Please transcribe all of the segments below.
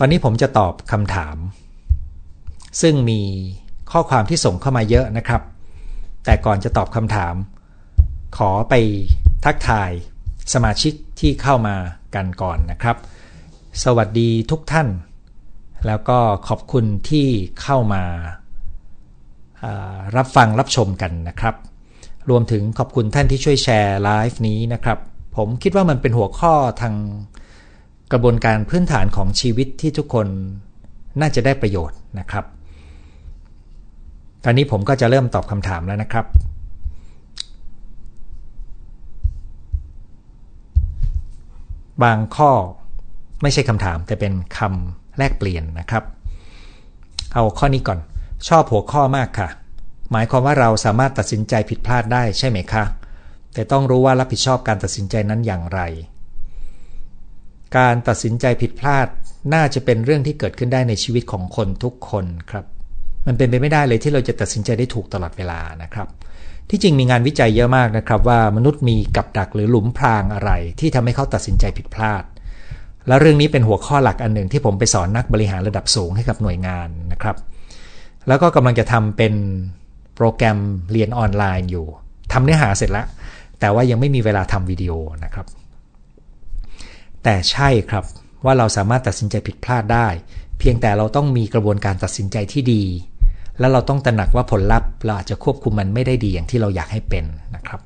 ตอนนี้ผมจะตอบคำถาม ซึ่งมีข้อความที่ส่งเข้ามาเยอะนะครับ แต่ก่อนจะตอบคำถาม ขอไปทักทายสมาชิกที่เข้ามากันก่อนนะครับ สวัสดีทุกท่าน แล้วก็ขอบคุณที่เข้ามารับฟังรับชมกันนะครับ รวมถึงขอบคุณท่านที่ช่วยแชร์ไลฟ์นี้นะครับ ผมคิดว่ามันเป็นหัวข้อทาง กระบวนการพื้นฐานของชีวิตที่ทุกคนน่าจะได้ประโยชน์นะครับ ตอนนี้ผมก็จะเริ่มตอบคำถามแล้วนะครับ บางข้อไม่ใช่คำถามแต่เป็นคำแลกเปลี่ยนนะครับ เอาข้อนี้ก่อน ชอบหัวข้อมากค่ะ หมายความว่าเราสามารถตัดสินใจผิดพลาดได้ใช่ไหมคะ แต่ต้องรู้ว่ารับผิดชอบการตัดสินใจนั้นอย่างไร การตัดสินใจผิดพลาดน่าจะเป็นเรื่องที่เกิดขึ้นได้ในชีวิตของคนทุกคนครับ มันเป็นไปไม่ได้เลยที่เราจะตัดสินใจได้ถูกตลอดเวลานะครับ ที่จริงมีงานวิจัยเยอะมากนะครับ ว่ามนุษย์มีกับดักหรือหลุมพรางอะไร ที่ทำให้เขาตัดสินใจผิดพลาด และเรื่องนี้เป็นหัวข้อหลักอันหนึ่งที่ผมไปสอนนักบริหารระดับสูงให้กับหน่วยงานนะครับ แล้วก็กำลังจะทำเป็นโปรแกรมเรียนออนไลน์อยู่ทำเนื้อหาเสร็จแล้วแต่ว่ายังไม่มีเวลาทำวิดีโอนะครับ แต่ใช่ครับว่าเราสามารถตัดสินใจผิดพลาดได้ เพียงแต่เราต้องมีกระบวนการตัดสินใจที่ดี แล้วเราต้องตระหนักว่าผลลัพธ์เราอาจจะควบคุมมันไม่ได้ดีอย่างที่เราอยากให้เป็นนะครับ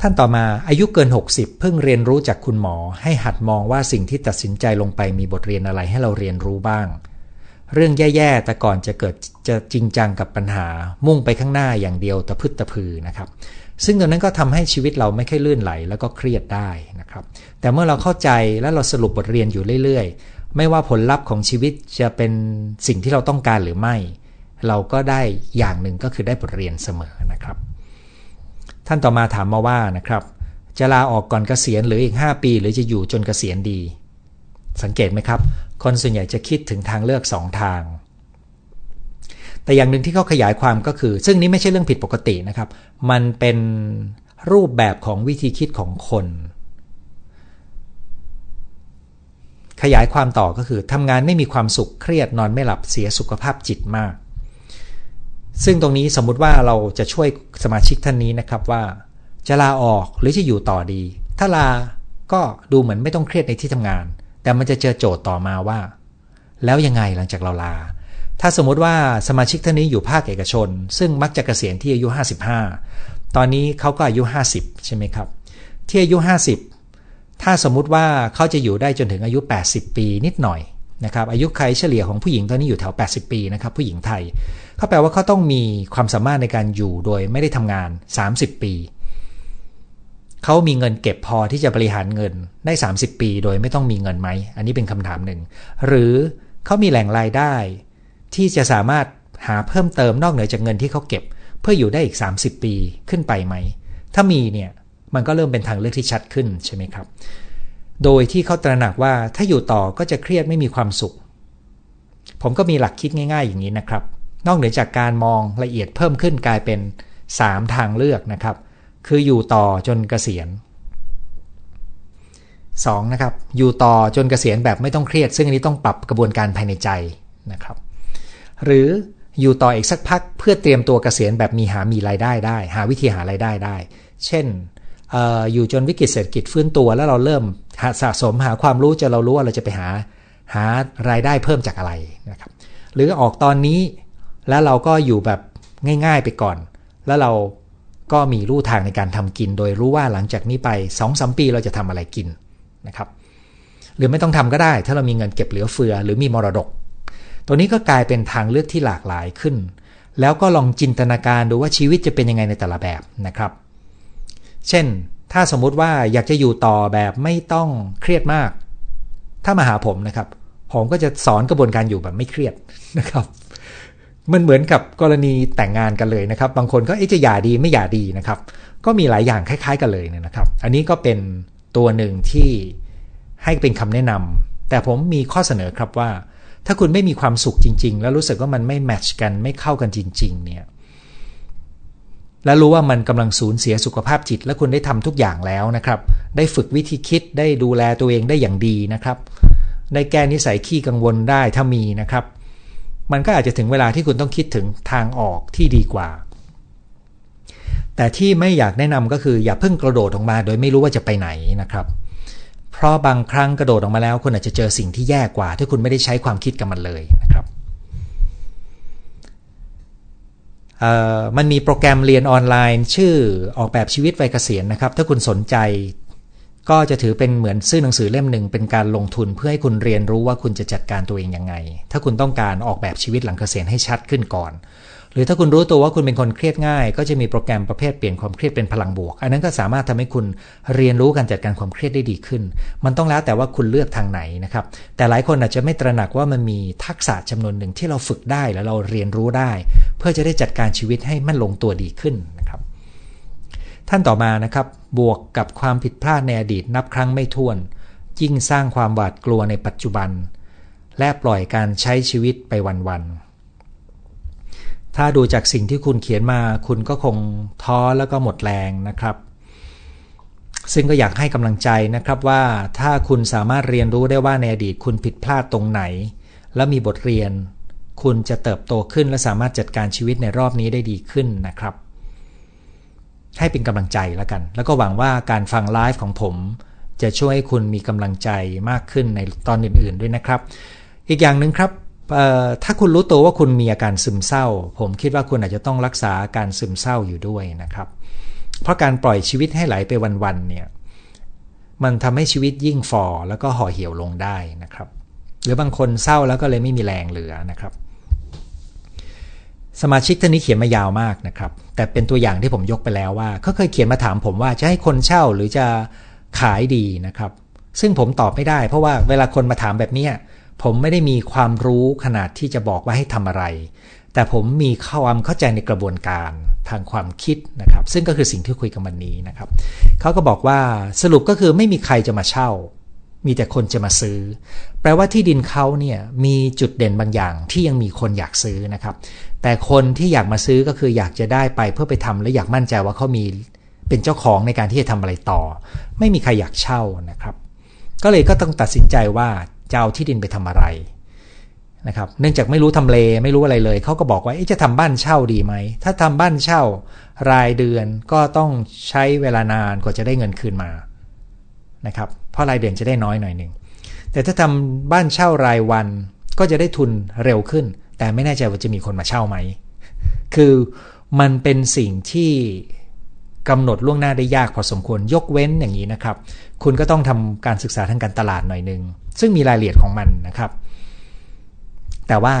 ท่านต่อมาอายุเกิน 60 เพิ่งเรียนรู้จากคุณหมอ ให้หัดมองว่าสิ่งที่ตัดสินใจลงไปมีบทเรียนอะไรให้เราเรียนรู้บ้าง เรื่องแย่ๆแต่ก่อนจะเกิดจะจริงจังกับปัญหา มุ่งไปข้างหน้าอย่างเดียวตะพึดตะพือนะครับ ซึ่งตรงนั้นก็ทำให้ชีวิตเราไม่ค่อยลื่นไหลแล้วก็เครียดได้ นะครับ แต่เมื่อเราเข้าใจและเราสรุปบทเรียนอยู่เรื่อยๆ ไม่ว่าผลลัพธ์ของชีวิตจะเป็นสิ่งที่เราต้องการหรือไม่ เราก็ได้อย่างหนึ่งก็คือได้บทเรียนเสมอนะครับ ท่านต่อมาถามมาว่านะครับจะลาออกก่อนเกษียณหรืออีก 5 ปี หรือจะอยู่จนเกษียณดี สังเกตไหมครับ คนส่วนใหญ่จะคิดถึงทางเลือก 2 ทาง แต่อย่างหนึ่งที่เขาขยายความก็คือ ซึ่งนี้ไม่ใช่เรื่องผิดปกตินะครับ มันเป็นรูปแบบของวิธีคิดของคน ขยายความต่อก็คือทำงานไม่มีความสุขเครียดนอนไม่หลับเสียสุขภาพจิตมาก ซึ่งตรงนี้สมมุติว่าเราจะช่วยสมาชิกท่านนี้นะครับว่า จะลาออกหรือจะอยู่ต่อดี ถ้าลาก็ดูเหมือนไม่ต้องเครียดในที่ทำงาน แต่มันจะเจอโจทย์ต่อมาว่า แล้วยังไงหลังจากเราลา ถ้าสมมุติว่าสมาชิกท่านนี้อยู่ภาคเอกชน ซึ่งมักจะเกษียณที่อายุ 55 ตอนนี้เขาก็อายุ 50 ใช่ไหมครับที่อายุ 50 ถ้าสมมุติว่าเขาจะอยู่ได้จนถึงอายุ 80 ปีนิดหน่อยนะครับอายุใครเฉลี่ยของผู้หญิงตอนนี้อยู่แถว 80 ปีนะครับผู้หญิงไทยเขาแปลว่าเขาต้องมีความสามารถในการอยู่โดยไม่ได้ทำงาน 30 ปี เขามีเงินเก็บพอที่จะบริหารเงินได้ 30 ปี โดยไม่ต้องมีเงินไหม อันนี้เป็นคำถามหนึ่ง หรือเขามีแหล่งรายได้ ที่จะสามารถหาเพิ่มเติมนอกเหนือจากเงินที่เขาเก็บ เพื่ออยู่ได้อีก 30 ปีขึ้นไปไหม ถ้ามีเนี่ย มันก็เริ่มเป็นทางเลือกที่ชัดขึ้นใช่ไหมครับ โดยที่เขาตระหนักว่าถ้าอยู่ต่อก็จะเครียดไม่มีความสุข ผมก็มีหลักคิดง่าย ๆ อย่างนี้นะครับ นอกเหนือจากการมองละเอียดเพิ่มขึ้นกลายเป็น 3 ทางเลือกนะครับ คืออยู่ต่อจนเกษียณ 2. นะครับ อยู่ต่อจนเกษียณแบบไม่ต้องเครียด ซึ่งอันนี้ต้องปรับกระบวนการภายในใจนะครับ หรืออยู่ต่ออีกสักพักเพื่อเตรียมตัวเกษียณแบบมีหามีรายได้ได้ หาวิธีหารายได้ได้ เช่น อยู่จนวิกฤตเศรษฐกิจฟื้นตัวแล้วเราเริ่มสะสมหาความรู้จะเรารู้ว่าเราจะไปหาหารายได้เพิ่มจากอะไรนะครับหรือออกตอนนี้แล้วเราก็อยู่แบบง่าย ๆไปก่อน แล้วเราก็มีรูทางในการทำกิน โดยรู้ว่าหลังจากนี้ไป2อสปีเราจะทำอะไรกินนะครับ หรือไม่ต้องทำก็ได้ ถ้าเรามีเงินเก็บเหลือเฟือ หรือมีมรดก ตัวนี้ก็กลายเป็นทางเลือกที่หลากหลายขึ้น แล้วก็ลองจินตนาการดูว่าชีวิตจะเป็นยังไงในแต่ละแบบนะครับ เช่น ถ้าสมมุติว่าอยากจะอยู่ต่อแบบไม่ต้องเครียดมาก ถ้ามาหาผมนะครับ ผมก็จะสอนกระบวนการอยู่แบบไม่เครียดนะครับ มันเหมือนกับกรณีแต่งงานกันเลยนะครับ บางคนก็จะหย่าดีไม่หย่าดีนะครับ ก็มีหลายอย่างคล้าย ๆ กันเลยนะครับ อันนี้ก็เป็นตัวหนึ่งที่ให้เป็นคำแนะนำแต่ผมมีข้อเสนอครับว่า ถ้าคุณไม่มีความสุขจริง ๆ แล้วรู้สึกว่ามันไม่แมทช์กันไม่เข้ากันจริง ๆ เนี่ย แล้วรู้ว่ามันกำลังสูญเสียสุขภาพจิต และคุณได้ทำทุกอย่างแล้วนะครับ ได้ฝึกวิธีคิดได้ดูแลตัวเองได้อย่างดีนะครับ ได้แก้นิสัยขี้กังวลได้ถ้ามีนะครับ มันก็อาจจะถึงเวลาที่คุณต้องคิดถึงทางออกที่ดีกว่า แต่ที่ไม่อยากแนะนำก็คือ อย่าเพิ่งกระโดดออกมา โดยไม่รู้ว่าจะไปไหนนะครับ เพราะบางครั้งกระโดดออกมาแล้วคุณอาจจะเจอสิ่งที่แย่กว่าถ้าคุณไม่ได้ใช้ความคิดกับมันเลยนะครับ มันมีโปรแกรมเรียนออนไลน์ ชื่อออกแบบชีวิตวัยเกษียณนะครับ ถ้าคุณสนใจ ก็จะถือเป็นเหมือนซื้อหนังสือเล่มหนึ่งเป็นการลงทุนเพื่อให้คุณเรียนรู้ว่าคุณจะจัดการตัวเองยังไง ถ้าคุณต้องการออกแบบชีวิตหลังเกษียณให้ชัดขึ้นก่อน หรือถ้าคุณรู้ตัวว่าคุณเป็นคนเครียดง่าย ก็จะมีโปรแกรมประเภทเปลี่ยนความเครียดเป็นพลังบวก อันนั้นก็สามารถทำให้คุณเรียนรู้การจัดการความเครียดได้ดีขึ้น มันต้องแล้วแต่ว่าคุณเลือกทางไหนนะครับ แต่หลายคนอาจจะไม่ตระหนักว่ามันมีทักษะจำนวนหนึ่งที่เราฝึกได้แล้วเราเรียนรู้ได้ เพื่อจะได้จัดการชีวิตให้มันลงตัวดีขึ้นนะครับท่านต่อมานะครับ บวกกับความผิดพลาดในอดีตนับครั้งไม่ถ้วน ยิ่งสร้างความหวาดกลัวในปัจจุบัน และปล่อยการใช้ชีวิตไปวันๆ ถ้าดูจากสิ่งที่คุณเขียนมา คุณก็คงท้อแล้วก็หมดแรงนะครับ ซึ่งก็อยากให้กำลังใจนะครับว่าถ้าคุณสามารถเรียนรู้ได้ว่าในอดีตคุณผิดพลาดตรงไหน และมีบทเรียน คุณจะเติบโตขึ้นและสามารถจัดการชีวิตในรอบนี้ได้ดีขึ้นนะครับ ให้เป็นกำลังใจแล้วกัน แล้วก็หวังว่าการฟังไลฟ์ของผม จะช่วยให้คุณมีกำลังใจมากขึ้นในตอนอื่น ๆ ด้วยนะครับ อีกอย่างหนึ่งครับ ถ้าคุณรู้ตัวว่าคุณมีอาการซึมเศร้า ผมคิดว่าคุณอาจจะต้องรักษาอาการซึมเศร้าอยู่ด้วยนะครับ เพราะการปล่อยชีวิตให้ไหลไปวันๆเนี่ยมันทำให้ชีวิตยิ่งฝ่อแล้วก็ห่อเหี่ยวลงได้นะครับ หรือบางคนเศร้าแล้วก็เลยไม่มีแรงเหลือนะครับ สมาชิกท่านนี้เขียนมายาวมากนะครับ แต่เป็นตัวอย่างที่ผมยกไปแล้วว่าเขาเคยเขียนมาถามผมว่าจะให้คนเช่าหรือจะขายดีนะครับ ซึ่งผมตอบไม่ได้ เพราะว่าเวลาคนมาถามแบบนี้ ผมไม่ได้มีความรู้ขนาดที่จะบอกว่าให้ทำอะไร แต่ผมมีความเข้าใจในกระบวนการทางความคิดนะครับ ซึ่งก็คือสิ่งที่คุยกันวันนี้นะครับเขาก็บอกว่าสรุปก็คือไม่มีใครจะมาเช่า มีแต่คนจะมาซื้อ แปลว่าที่ดินเขาเนี่ยมีจุดเด่นบางอย่างที่ยังมีคนอยากซื้อนะครับ แต่คนที่อยากมาซื้อก็คืออยากจะได้ไปเพื่อไปทำและอยากมั่นใจว่าเขามีเป็นเจ้าของในการที่จะทำอะไรต่อ ไม่มีใครอยากเช่านะครับ ก็เลยก็ต้องตัดสินใจว่า จะเอาที่ดินไปทำอะไรนะครับ เนื่องจากไม่รู้ทำเลไม่รู้อะไรเลย เขาก็บอกว่าจะทำบ้านเช่าดีไหม ถ้าทำบ้านเช่ารายเดือนก็ต้องใช้เวลานานกว่าจะได้เงินคืนมานะครับ เพราะรายเดือนจะได้น้อยหน่อยหนึ่ง แต่ถ้าทำบ้านเช่ารายวันก็จะได้ทุนเร็วขึ้น แต่ไม่แน่ใจว่าจะมีคนมาเช่าไหม คือมันเป็นสิ่งที่ กำหนดล่วงหน้าได้ยากพอสมควรยกเว้นอย่างนี้นะครับ คุณก็ต้องทำการศึกษาทางการตลาดหน่อยหนึ่งซึ่งมีรายละเอียดของมันนะครับ แต่ว่า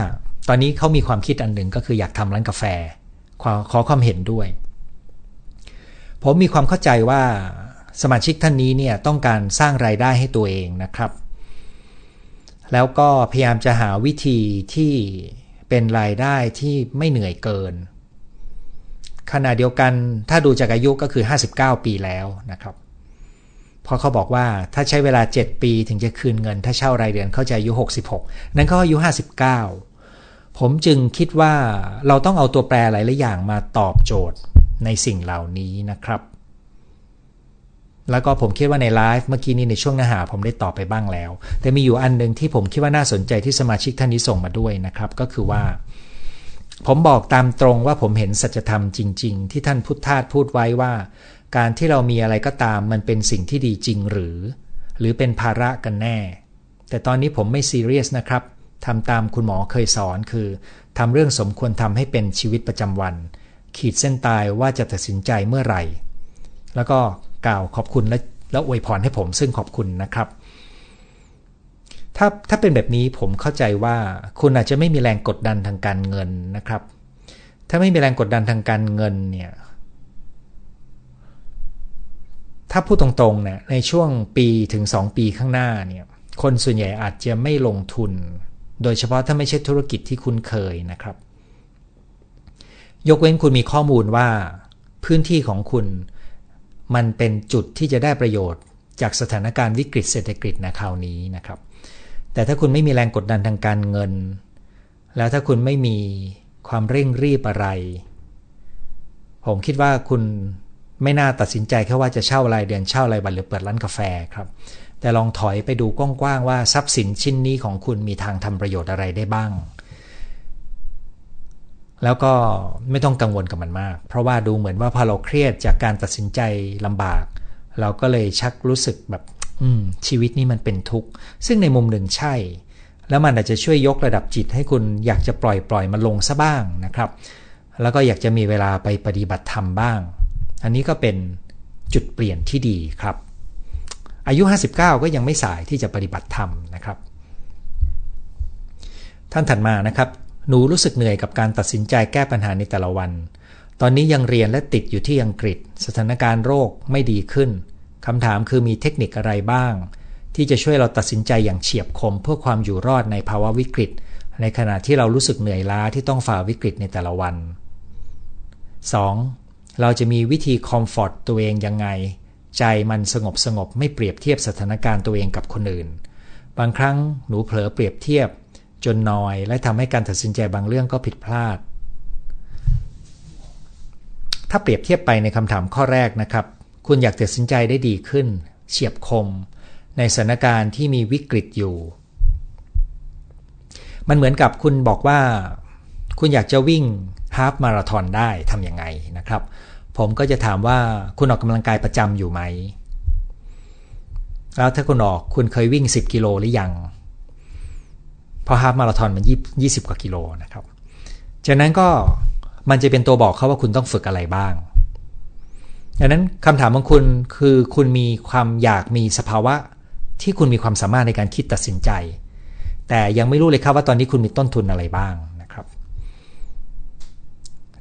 ตอนนี้เขามีความคิดอันหนึ่งก็คืออยากทำร้านกาแฟ ขอขอความเห็นด้วย ผมมีความเข้าใจว่าสมาชิกท่านนี้เนี่ยต้องการสร้างรายได้ให้ตัวเองนะครับ แล้วก็พยายามจะหาวิธีที่เป็นรายได้ที่ไม่เหนื่อยเกิน ขณะเดียวกันถ้าดูจากอายุก็คือ 59 ปีแล้วนะครับพอเขาบอกว่าถ้าใช้เวลา 7 ปีถึงจะคืนเงิน ถ้าเช่ารายเดือนเขาจะอายุ 66 นั้นเขาอายุ 59 ผมจึงคิดว่าเราต้องเอาตัวแปรหลายๆอย่างมาตอบโจทย์ในสิ่งเหล่านี้นะครับ แล้วก็ผมคิดว่าในไลฟ์เมื่อกี้นี้ในช่วงเนื้อหาผมได้ตอบไปบ้างแล้ว แต่มีอยู่อันหนึ่งที่ผมคิดว่าน่าสนใจที่สมาชิกท่านนี้ส่งมาด้วยนะครับ ก็คือว่า ผมบอกตามตรงว่าผมเห็นสัจธรรมจริง ๆ ที่ท่านพุทธทาสพูดไว้ว่า การที่เรามีอะไรก็ตามมันเป็นสิ่งที่ดีจริงหรือ หรือเป็นภาระกันแน่ แต่ตอนนี้ผมไม่ซีเรียสนะครับทำตามคุณหมอเคยสอนคือทำเรื่องสมควรทำให้เป็นชีวิตประจำวัน ขีดเส้นตายว่าจะตัดสินใจเมื่อไหร่ แล้วก็กล่าวขอบคุณและแล้วอวยพรให้ผมซึ่งขอบคุณนะครับ ถ้าถ้าเป็นแบบนี้ผมเข้าใจว่าคุณอาจจะไม่มีแรงกดดันทางการเงินนะครับ ถ้าไม่มีแรงกดดันทางการเงินเนี่ยถ้าพูดตรงๆเนี่ยในช่วงปีถึง 2 ปีข้างหน้าเนี่ยคนส่วนใหญ่อาจจะไม่ลงทุน โดยเฉพาะถ้าไม่ใช่ธุรกิจที่คุณเคยนะครับ ยกเว้นคุณมีข้อมูลว่า พื้นที่ของคุณมันเป็นจุดที่จะได้ประโยชน์ จากสถานการณ์วิกฤตเศรษฐกิจในคราวนี้นะครับ แต่ถ้าคุณไม่มีแรงกดดันทางการเงิน แล้วถ้าคุณไม่มีความเร่งรีบอะไร ผมคิดว่าคุณไม่น่าตัดสินใจแค่ว่าจะเช่ารายเดือนเช่ารายวันหรือเปิดร้านกาแฟครับ แต่ลองถอยไปดูกว้างๆว่าทรัพย์สินชิ้นนี้ของคุณมีทางทำประโยชน์อะไรได้บ้าง แล้วก็ไม่ต้องกังวลกับมันมาก เพราะว่าดูเหมือนว่าพอเราเครียดจากการตัดสินใจลำบาก เราก็เลยชักรู้สึกแบบ ชีวิตนี้มันเป็นทุกข์ ซึ่งในมุมหนึ่งใช่ แล้วมันอาจจะช่วยยกระดับจิตให้คุณอยากจะปล่อยปล่อยมันลงซะบ้างนะครับ แล้วก็อยากจะมีเวลาไปปฏิบัติธรรมบ้าง อันนี้ก็เป็นจุดเปลี่ยนที่ดีครับ อายุ 59 ก็ยังไม่สายที่จะปฏิบัติธรรมนะครับ ท่านถัดมานะครับ หนูรู้สึกเหนื่อยกับการตัดสินใจแก้ปัญหาในแต่ละวัน ตอนนี้ยังเรียนและติดอยู่ที่อังกฤษ สถานการณ์โรคไม่ดีขึ้น คำถามคือมีเทคนิคอะไรบ้าง ที่จะช่วยเราตัดสินใจอย่างเฉียบคม เพื่อความอยู่รอดในภาวะวิกฤต ในขณะที่เรารู้สึกเหนื่อยล้าที่ต้องฝ่าวิกฤตในแต่ละวัน 2. เราจะมีวิธีคอมฟอร์ตตัวเองยังไง ใจมันสงบสงบไม่เปรียบเทียบสถานการณ์ตัวเองกับคนอื่น บางครั้งหนูเผลอเปรียบเทียบ จนนอยและทำให้การตัดสินใจบางเรื่องก็ผิดพลาด ถ้าเปรียบเทียบไปในคำถามข้อแรกนะครับ คุณอยากตัดสินใจได้ดีขึ้น เฉียบคม ในสถานการณ์ที่มีวิกฤตอยู่ มันเหมือนกับคุณบอกว่า คุณอยากจะวิ่งฮาฟมาราธอนได้ทำยังไงนะครับ ผมก็จะถามว่าคุณออกกำลังกายประจำอยู่ไหม แล้วถ้าคุณออกคุณเคยวิ่ง 10 กิโลหรือยัง เพราะฮาฟมาราธอนมันยี่สิบกว่ากิโลนะครับ จากนั้นก็มันจะเป็นตัวบอกเขาว่าคุณต้องฝึกอะไรบ้าง ดังนั้นคำถามของคุณคือคุณมีความอยากมีสภาวะที่คุณมีความสามารถในการคิดตัดสินใจ แต่ยังไม่รู้เลยครับว่าตอนนี้คุณมีต้นทุนอะไรบ้างนะครับ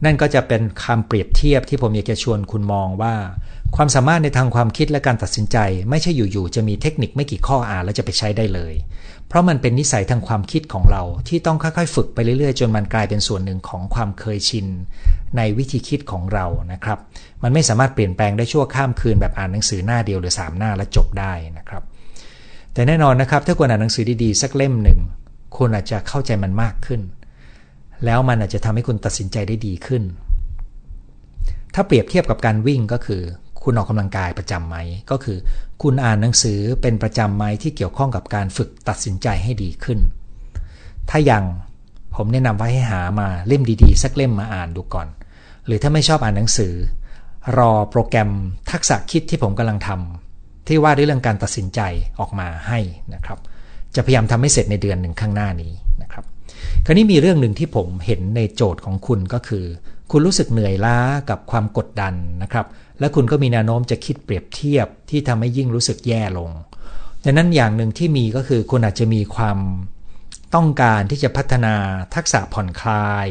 นั่นก็จะเป็นคำเปรียบเทียบที่ผมอยากจะชวนคุณมองว่า ความสามารถในทางความคิดและการตัดสินใจ ไม่ใช่อยู่ๆจะมีเทคนิคไม่กี่ข้ออ่านแล้วจะไปใช้ได้เลย เพราะมันเป็นนิสัยทางความคิดของเราที่ต้องค่อยๆ ฝึกไปเรื่อยๆ จนมันกลายเป็นส่วนหนึ่งของความเคยชิน ในวิธีคิดของเรานะครับ มันไม่สามารถเปลี่ยนแปลงได้ชั่วข้ามคืนแบบอ่านหนังสือหน้าเดียวหรือ 3 หน้าแล้วจบได้นะครับ แต่แน่นอนนะครับถ้าคุณอ่านหนังสือดีๆสักเล่มหนึ่งคุณอาจจะเข้าใจมันมากขึ้น แล้วมันอาจจะทำให้คุณตัดสินใจได้ดีขึ้น ถ้าเปรียบเทียบกับการวิ่งก็คือ คุณออกกำลังกายประจำไหม ก็คือ คุณอ่านหนังสือเป็นประจำไหมที่เกี่ยวข้องกับการฝึกตัดสินใจให้ดีขึ้น ถ้ายังผมแนะนำว่าให้หามาเล่มดีๆ สักเล่มมาอ่านดูก่อน หรือถ้าไม่ชอบอ่านหนังสือ รอโปรแกรมทักษะคิดที่ผมกำลังทำที่ว่าด้วยเรื่องการตัดสินใจออกมาให้นะครับ จะพยายามทำให้เสร็จในเดือนหนึ่งข้างหน้านี้นะครับ คราวนี้มีเรื่องหนึ่งที่ผมเห็นในโจทย์ของคุณก็คือ คุณรู้สึกเหนื่อยล้ากับความกดดันนะครับ และคุณก็มีแนวโน้มจะคิดเปรียบเทียบที่ทำให้ยิ่งรู้สึกแย่ลงดังนั้นอย่างหนึ่งที่มีก็คือคุณอาจจะมีความต้องการที่จะพัฒนาทักษะผ่อนคลาย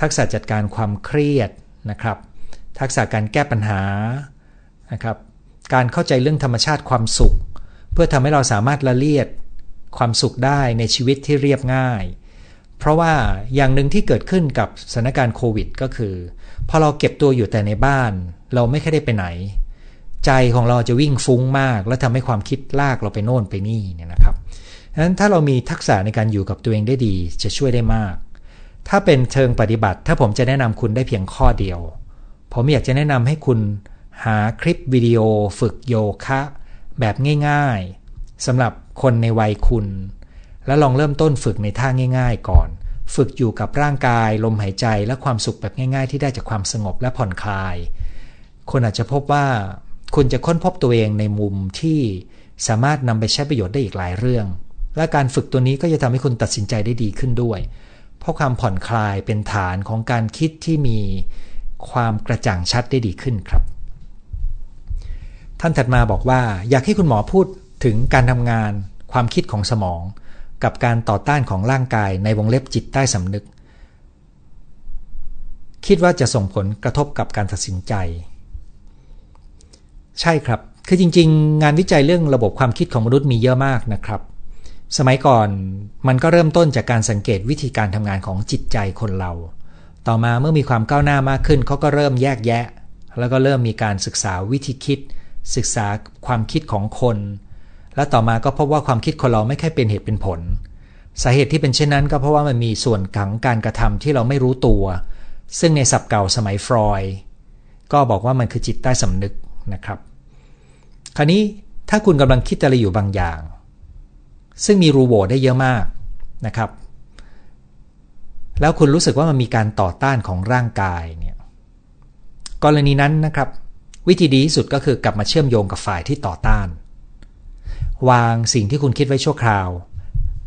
ทักษะจัดการความเครียดนะครับ ทักษะการแก้ปัญหานะครับ การเข้าใจเรื่องธรรมชาติความสุข เพื่อทำให้เราสามารถละเลียดความสุขได้ในชีวิตที่เรียบง่าย เพราะว่าอย่างหนึ่งที่เกิดขึ้นกับสถานการณ์โควิด ก็คือ พอเราเก็บตัวอยู่แต่ในบ้าน เราไม่ค่อยได้ไปไหน ใจของเราจะวิ่งฟุ้งมาก แล้วทำให้ความคิดลากเราไปโน่นไปนี่เนี่ยนะครับดังนั้นถ้าเรามีทักษะในการอยู่กับตัวเองได้ดีจะช่วยได้มาก ถ้าเป็นเชิงปฏิบัติ ถ้าผมจะแนะนำคุณได้เพียงข้อเดียว ผมอยากจะแนะนำให้คุณหาคลิปวิดีโอฝึกโยคะ แบบง่าย ๆสำหรับคนในวัยคุณ แล้วลองเริ่มต้นฝึกในท่าง่าย ๆ ก่อน ฝึกอยู่กับร่างกาย ลมหายใจและความสุขแบบง่าย ๆ ที่ได้จากความสงบและผ่อนคลายคุณอาจจะพบว่าคุณจะค้นพบตัวเองในมุมที่สามารถนำไปใช้ประโยชน์ได้อีกหลายเรื่อง และการฝึกตัวนี้ก็จะทำให้คุณตัดสินใจได้ดีขึ้นด้วย เพราะความผ่อนคลายเป็นฐานของการคิดที่มีความกระจ่างชัดได้ดีขึ้นครับ ท่านถัดมาบอกว่า อยากให้คุณหมอพูดถึงการทำงาน ความคิดของสมอง กับการต่อต้านของร่างกายในวงเล็บจิตใต้สำนึก คิดว่าจะส่งผลกระทบกับการตัดสินใจ ใช่ครับ คือจริง ๆ งานวิจัยเรื่องระบบความคิดของมนุษย์มีเยอะมากนะครับ สมัยก่อนมันก็เริ่มต้นจากการสังเกตวิธีการทำงานของจิตใจคนเรา ต่อมาเมื่อมีความก้าวหน้ามากขึ้นเขาก็เริ่มแยกแยะ แล้วก็เริ่มมีการศึกษาวิธีคิด ศึกษาความคิดของคน และต่อมาก็พบว่าความคิดคนเราไม่ค่อยเป็นเหตุเป็นผล สาเหตุที่เป็นเช่นนั้นก็เพราะว่ามันมีส่วนขังการกระทำที่เราไม่รู้ตัว ซึ่งในศัพท์เก่าสมัยฟรอยก็บอกว่ามันคือจิตใต้สำนึกนะครับ คราวนี้ถ้าคุณกำลังคิดอะไรอยู่บางอย่าง ซึ่งมีรูโหว่ได้เยอะมากนะครับ แล้วคุณรู้สึกว่ามันมีการต่อต้านของร่างกายเนี่ยกรณีนั้นนะครับ วิธีดีที่สุดก็คือกลับมาเชื่อมโยงกับฝ่ายที่ต่อต้าน วางสิ่งที่คุณคิดไว้ชั่วคราว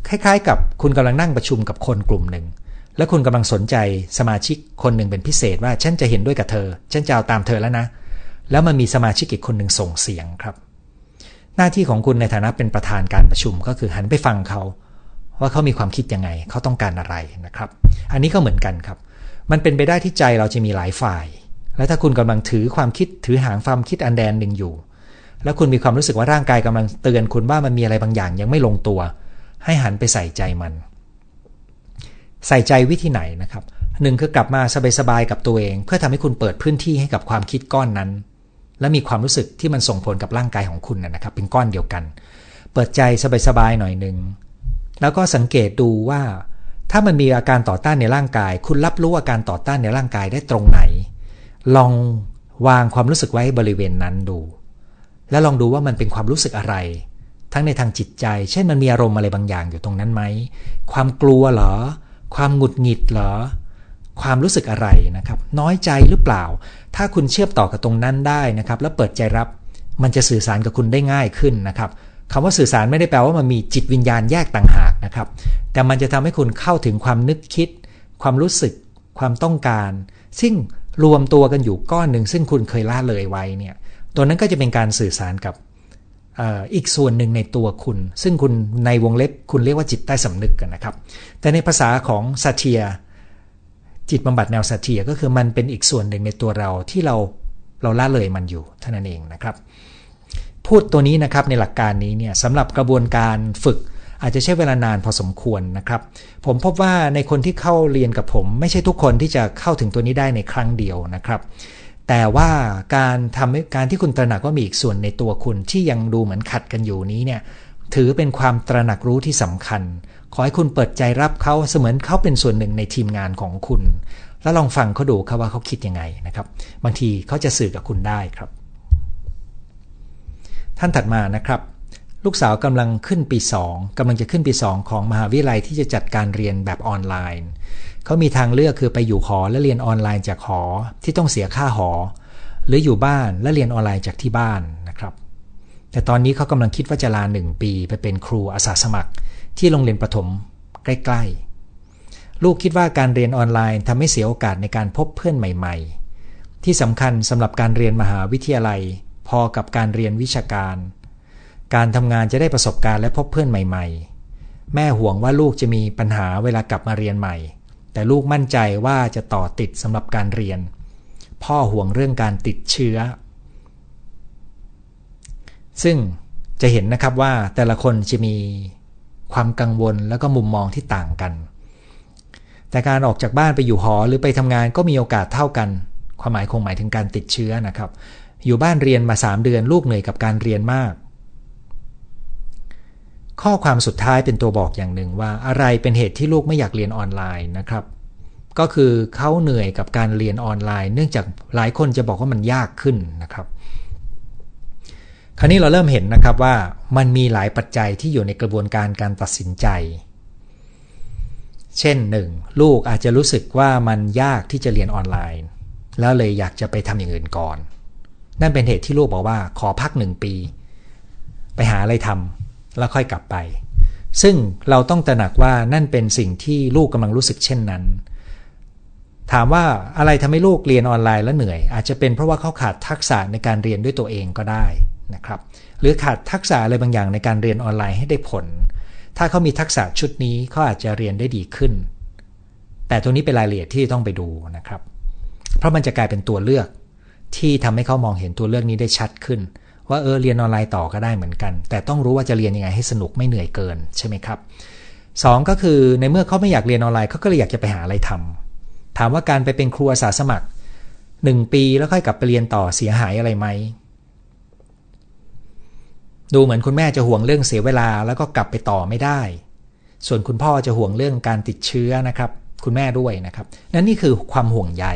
คล้ายๆ กับคุณกำลังนั่งประชุมกับคนกลุ่มหนึ่ง และคุณกำลังสนใจสมาชิกคนหนึ่งเป็นพิเศษว่าฉันจะเห็นด้วยกับเธอ ฉันจะเอาตามเธอแล้วนะ แล้วมันมีสมาชิกอีกคนหนึ่งส่งเสียงครับ หน้าที่ของคุณในฐานะเป็นประธานการประชุมก็คือหันไปฟังเขา ว่าเขามีความคิดยังไง เขาต้องการอะไรนะครับ อันนี้ก็เหมือนกันครับ มันเป็นไปได้ที่ใจเราจะมีหลายฝ่าย และถ้าคุณกำลังถือความคิดถือหางความคิดอันแดนหนึ่งอยู่ แล้วคุณมีความรู้สึกว่าร่างกายกำลังเตือนคุณว่ามันมีอะไรบางอย่างยังไม่ลงตัว ให้หันไปใส่ใจมัน ใส่ใจวิธีไหนนะครับหนึ่งคือกลับมาสบายๆกับตัวเอง เพื่อทำให้คุณเปิดพื้นที่ให้กับความคิดก้อนนั้น และมีความรู้สึกที่มันส่งผลกับร่างกายของคุณนะครับ เป็นก้อนเดียวกัน เปิดใจสบายๆหน่อยหนึ่งแล้วก็สังเกตดูว่า ถ้ามันมีอาการต่อต้านในร่างกาย คุณรับรู้อาการต่อต้านในร่างกายได้ตรงไหน ลองวางความรู้สึกไว้บริเวณนั้นดู แล้วลองดูว่ามันเป็นความรู้สึกอะไร ทั้งในทางจิตใจ เช่นมันมีอารมณ์อะไรบางอย่างอยู่ตรงนั้นไหม ความกลัวเหรอ ความหงุดหงิดเหรอ ความรู้สึกอะไรนะครับ น้อยใจหรือเปล่า ถ้าคุณเชื่อมต่อกับตรงนั้นได้นะครับ แล้วเปิดใจรับ มันจะสื่อสารกับคุณได้ง่ายขึ้นนะครับคำว่าสื่อสารไม่ได้แปลว่ามันมีจิตวิญญาณแยกต่างหากนะครับ แต่มันจะทำให้คุณเข้าถึงความนึกคิด ความรู้สึก ความต้องการ ซึ่งรวมตัวกันอยู่ก้อนหนึ่งซึ่งคุณเคยล่าเลยไว้เนี่ย ตัวนั้นก็จะเป็นการสื่อสารกับอีกส่วนหนึ่งในตัวคุณ ซึ่งคุณในวงเล็บคุณเรียกว่าจิตใต้สำนึกกันนะครับ แต่ในภาษาของซาเทีย จิตบำบัดแนวซาเทียก็คือมันเป็นอีกส่วนหนึ่งในตัวเราที่เราเราล่าเลยมันอยู่เท่านั้นเองนะครับ พูดตัวนี้นะครับในหลักการนี้เนี่ยสำหรับกระบวนการฝึกอาจจะใช้เวลานานพอสมควรนะครับ ผมพบว่าในคนที่เข้าเรียนกับผม ไม่ใช่ทุกคนที่จะเข้าถึงตัวนี้ได้ในครั้งเดียวนะครับ แต่ว่าการทำให้การที่คุณตระหนักว่ามีอีกส่วนในตัวคุณที่ยังดูเหมือนขัดกันอยู่นี้เนี่ยถือเป็นความตระหนักรู้ที่สำคัญ ขอให้คุณเปิดใจรับเขาเสมือนเขาเป็นส่วนหนึ่งในทีมงานของคุณ แล้วลองฟังเขาดูครับว่าเขาคิดยังไงนะครับ บางทีเขาจะสื่อกับคุณได้ครับ ท่านถัดมานะครับ ลูกสาวกำลังขึ้นปี 2กำลังจะขึ้นปี 2 ของมหาวิทยาลัยที่จะจัดการเรียนแบบออนไลน์ เขามีทางเลือกคือไปอยู่หอและเรียนออนไลน์จากหอที่ต้องเสียค่าหอ หรืออยู่บ้านและเรียนออนไลน์จากที่บ้านนะครับ แต่ตอนนี้เขากำลังคิดว่าจะลาหนึ่งปีไปเป็นครูอาสาสมัคร ที่โรงเรียนประถมใกล้ๆ ลูกคิดว่าการเรียนออนไลน์ทำให้เสียโอกาสในการพบเพื่อนใหม่ๆ ที่สำคัญสำหรับการเรียนมหาวิทยาลัย พอกับการเรียนวิชาการ การทำงานจะได้ประสบการณ์และพบเพื่อนใหม่ ๆ แม่ห่วงว่าลูกจะมีปัญหาเวลากลับมาเรียนใหม่ แต่ลูกมั่นใจว่าจะต่อติดสำหรับการเรียน พ่อห่วงเรื่องการติดเชื้อ ซึ่งจะเห็นนะครับว่าแต่ละคนจะมีความกังวลแล้วก็มุมมองที่ต่างกัน แต่การออกจากบ้านไปอยู่หอหรือไปทำงานก็มีโอกาสเท่ากัน ความหมายคงหมายถึงการติดเชื้อนะครับ อยู่บ้านเรียนมา 3 เดือนลูกเหนื่อยกับการเรียนมาก ข้อความสุดท้ายเป็นตัวบอกอย่างหนึ่งว่าอะไรเป็นเหตุที่ลูกไม่อยากเรียนออนไลน์นะครับ ก็คือเขาเหนื่อยกับการเรียนออนไลน์ เนื่องจากหลายคนจะบอกว่ามันยากขึ้นนะครับ คราวนี้เราเริ่มเห็นนะครับว่ามันมีหลายปัจจัยที่อยู่ในกระบวนการการตัดสินใจ เช่นหนึ่งลูกอาจจะรู้สึกว่ามันยากที่จะเรียนออนไลน์ แล้วเลยอยากจะไปทำอย่างอื่นก่อน นั่นเป็นเหตุที่ลูกบอกว่าขอพักหนึ่งปี ไปหาอะไรทำ แล้วค่อยกลับไป ซึ่งเราต้องตระหนักว่านั่นเป็นสิ่งที่ลูกกำลังรู้สึกเช่นนั้น ถามว่าอะไรทำให้ลูกเรียนออนไลน์แล้วเหนื่อย อาจจะเป็นเพราะว่าเขาขาดทักษะในการเรียนด้วยตัวเองก็ได้นะครับ หรือขาดทักษะอะไรบางอย่างในการเรียนออนไลน์ให้ได้ผล ถ้าเขามีทักษะชุดนี้เขาอาจจะเรียนได้ดีขึ้น แต่ตรงนี้เป็นรายละเอียดที่ต้องไปดูนะครับ เพราะมันจะกลายเป็นตัวเลือกที่ทำให้เขามองเห็นตัวเลือกนี้ได้ชัดขึ้น ว่าเออเรียนออนไลน์ต่อก็ได้เหมือนกัน แต่ต้องรู้ว่าจะเรียนยังไงให้สนุกไม่เหนื่อยเกินใช่ไหมครับสองก็คือในเมื่อเขาไม่อยากเรียนออนไลน์เขาก็เลยอยากจะไปหาอะไรทำถามว่าการไปเป็นครูอาสาสมัครหนึ่งปีแล้วค่อยกลับไปเรียนต่อเสียหายอะไรไหมดูเหมือนคุณแม่จะห่วงเรื่องเสียเวลาแล้วก็กลับไปต่อไม่ได้ ส่วนคุณพ่อจะห่วงเรื่องการติดเชื้อนะครับ คุณแม่ด้วยนะครับนั่นนี่คือความห่วงใย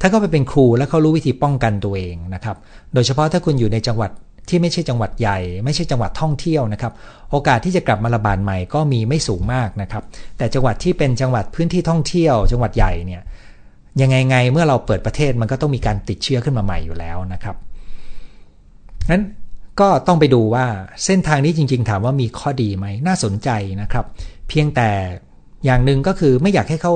ถ้าเขาไปเป็นครูแล้วเขารู้วิธีป้องกันตัวเองนะครับ โดยเฉพาะถ้าคุณอยู่ในจังหวัด ที่ไม่ใช่จังหวัดใหญ่ ไม่ใช่จังหวัดท่องเที่ยวนะครับ โอกาสที่จะกลับมาระบาดใหม่ก็มีไม่สูงมากนะครับ แต่จังหวัดที่เป็นจังหวัดพื้นที่ท่องเที่ยว จังหวัดใหญ่เนี่ยยังไงไงเมื่อเราเปิดประเทศมันก็ต้องมีการติดเชื้อขึ้นมาใหม่อยู่แล้วนะครับนั้นก็ต้องไปดูว่าเส้นทางนี้จริง ๆ ถามว่ามีข้อดีไหมน่าสนใจนะครับ เพียงแต่อย่างหนึ่งก็คือไม่อยากให้เขา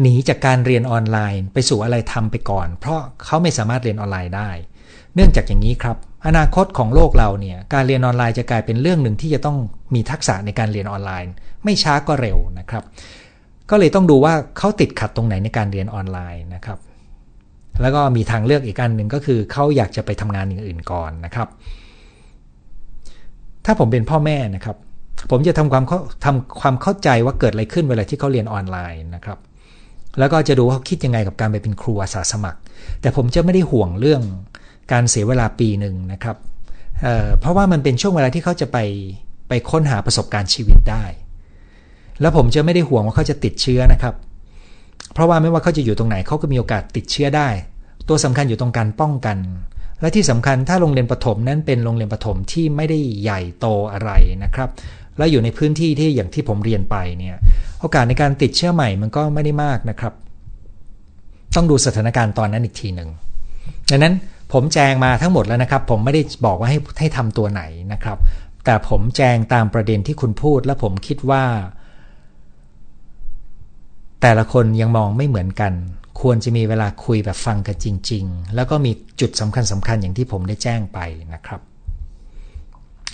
หนีจากการเรียนออนไลน์ ไปสู่อะไรทำไปก่อน เพราะเขาไม่สามารถเรียนออนไลน์ได้ เนื่องจากอย่างนี้ครับ อนาคตของโลกเราเนี่ยการเรียนออนไลน์จะกลายเป็นเรื่องหนึ่งที่จะต้องมีทักษะในการเรียนออนไลน์ ไม่ช้าก็เร็วนะครับ ก็เลยต้องดูว่าเขาติดขัดตรงไหนในการเรียนออนไลน์นะครับ แล้วก็มีทางเลือกอีกอันหนึ่งก็คือเขาอยากจะไปทำงานอย่างอื่นก่อนนะครับ ถ้าผมเป็นพ่อแม่นะครับ ผมจะทำความทำความเข้าใจว่าเกิดอะไรขึ้นเวลาที่เขาเรียนออนไลน์นะครับแล้วก็จะดูว่าเขาคิดยังไงกับการไปเป็นครูอาสาสมัคร แต่ผมจะไม่ได้ห่วงเรื่อง การเสียเวลาปีหนึ่งนะครับเเพราะว่ามันเป็นช่วงเวลาที่เขาจะไปไปค้นหาประสบการณ์ชีวิตได้ แล้วผมจะไม่ได้ห่วงว่าเขาจะติดเชื้อนะครับ เพราะว่าไม่ว่าเขาจะอยู่ตรงไหนเขาก็มีโอกาสติดเชื้อได้ ตัวสำคัญอยู่ตรงการป้องกัน และที่สำคัญถ้าโรงเรียนประถมนั้นเป็นโรงเรียนประถมที่ไม่ได้ใหญ่โตอะไรนะครับ และอยู่ในพื้นที่ที่อย่างที่ผมเรียนไปเนี่ยโอกาสในการติดเชื้อใหม่มันก็ไม่ได้มากนะครับ ต้องดูสถานการณ์ตอนนั้นอีกทีหนึ่งดังนั้น ผมแจงมาทั้งหมดแล้วนะครับ ผมไม่ได้บอกว่าให้ให้ทำตัวไหนนะครับ แต่ผมแจงตามประเด็นที่คุณพูด และผมคิดว่า แต่ละคนยังมองไม่เหมือนกัน ควรจะมีเวลาคุยแบบฟังกันจริง ๆ แล้วก็มีจุดสำคัญสำคัญอย่างที่ผมได้แจ้งไปนะครับ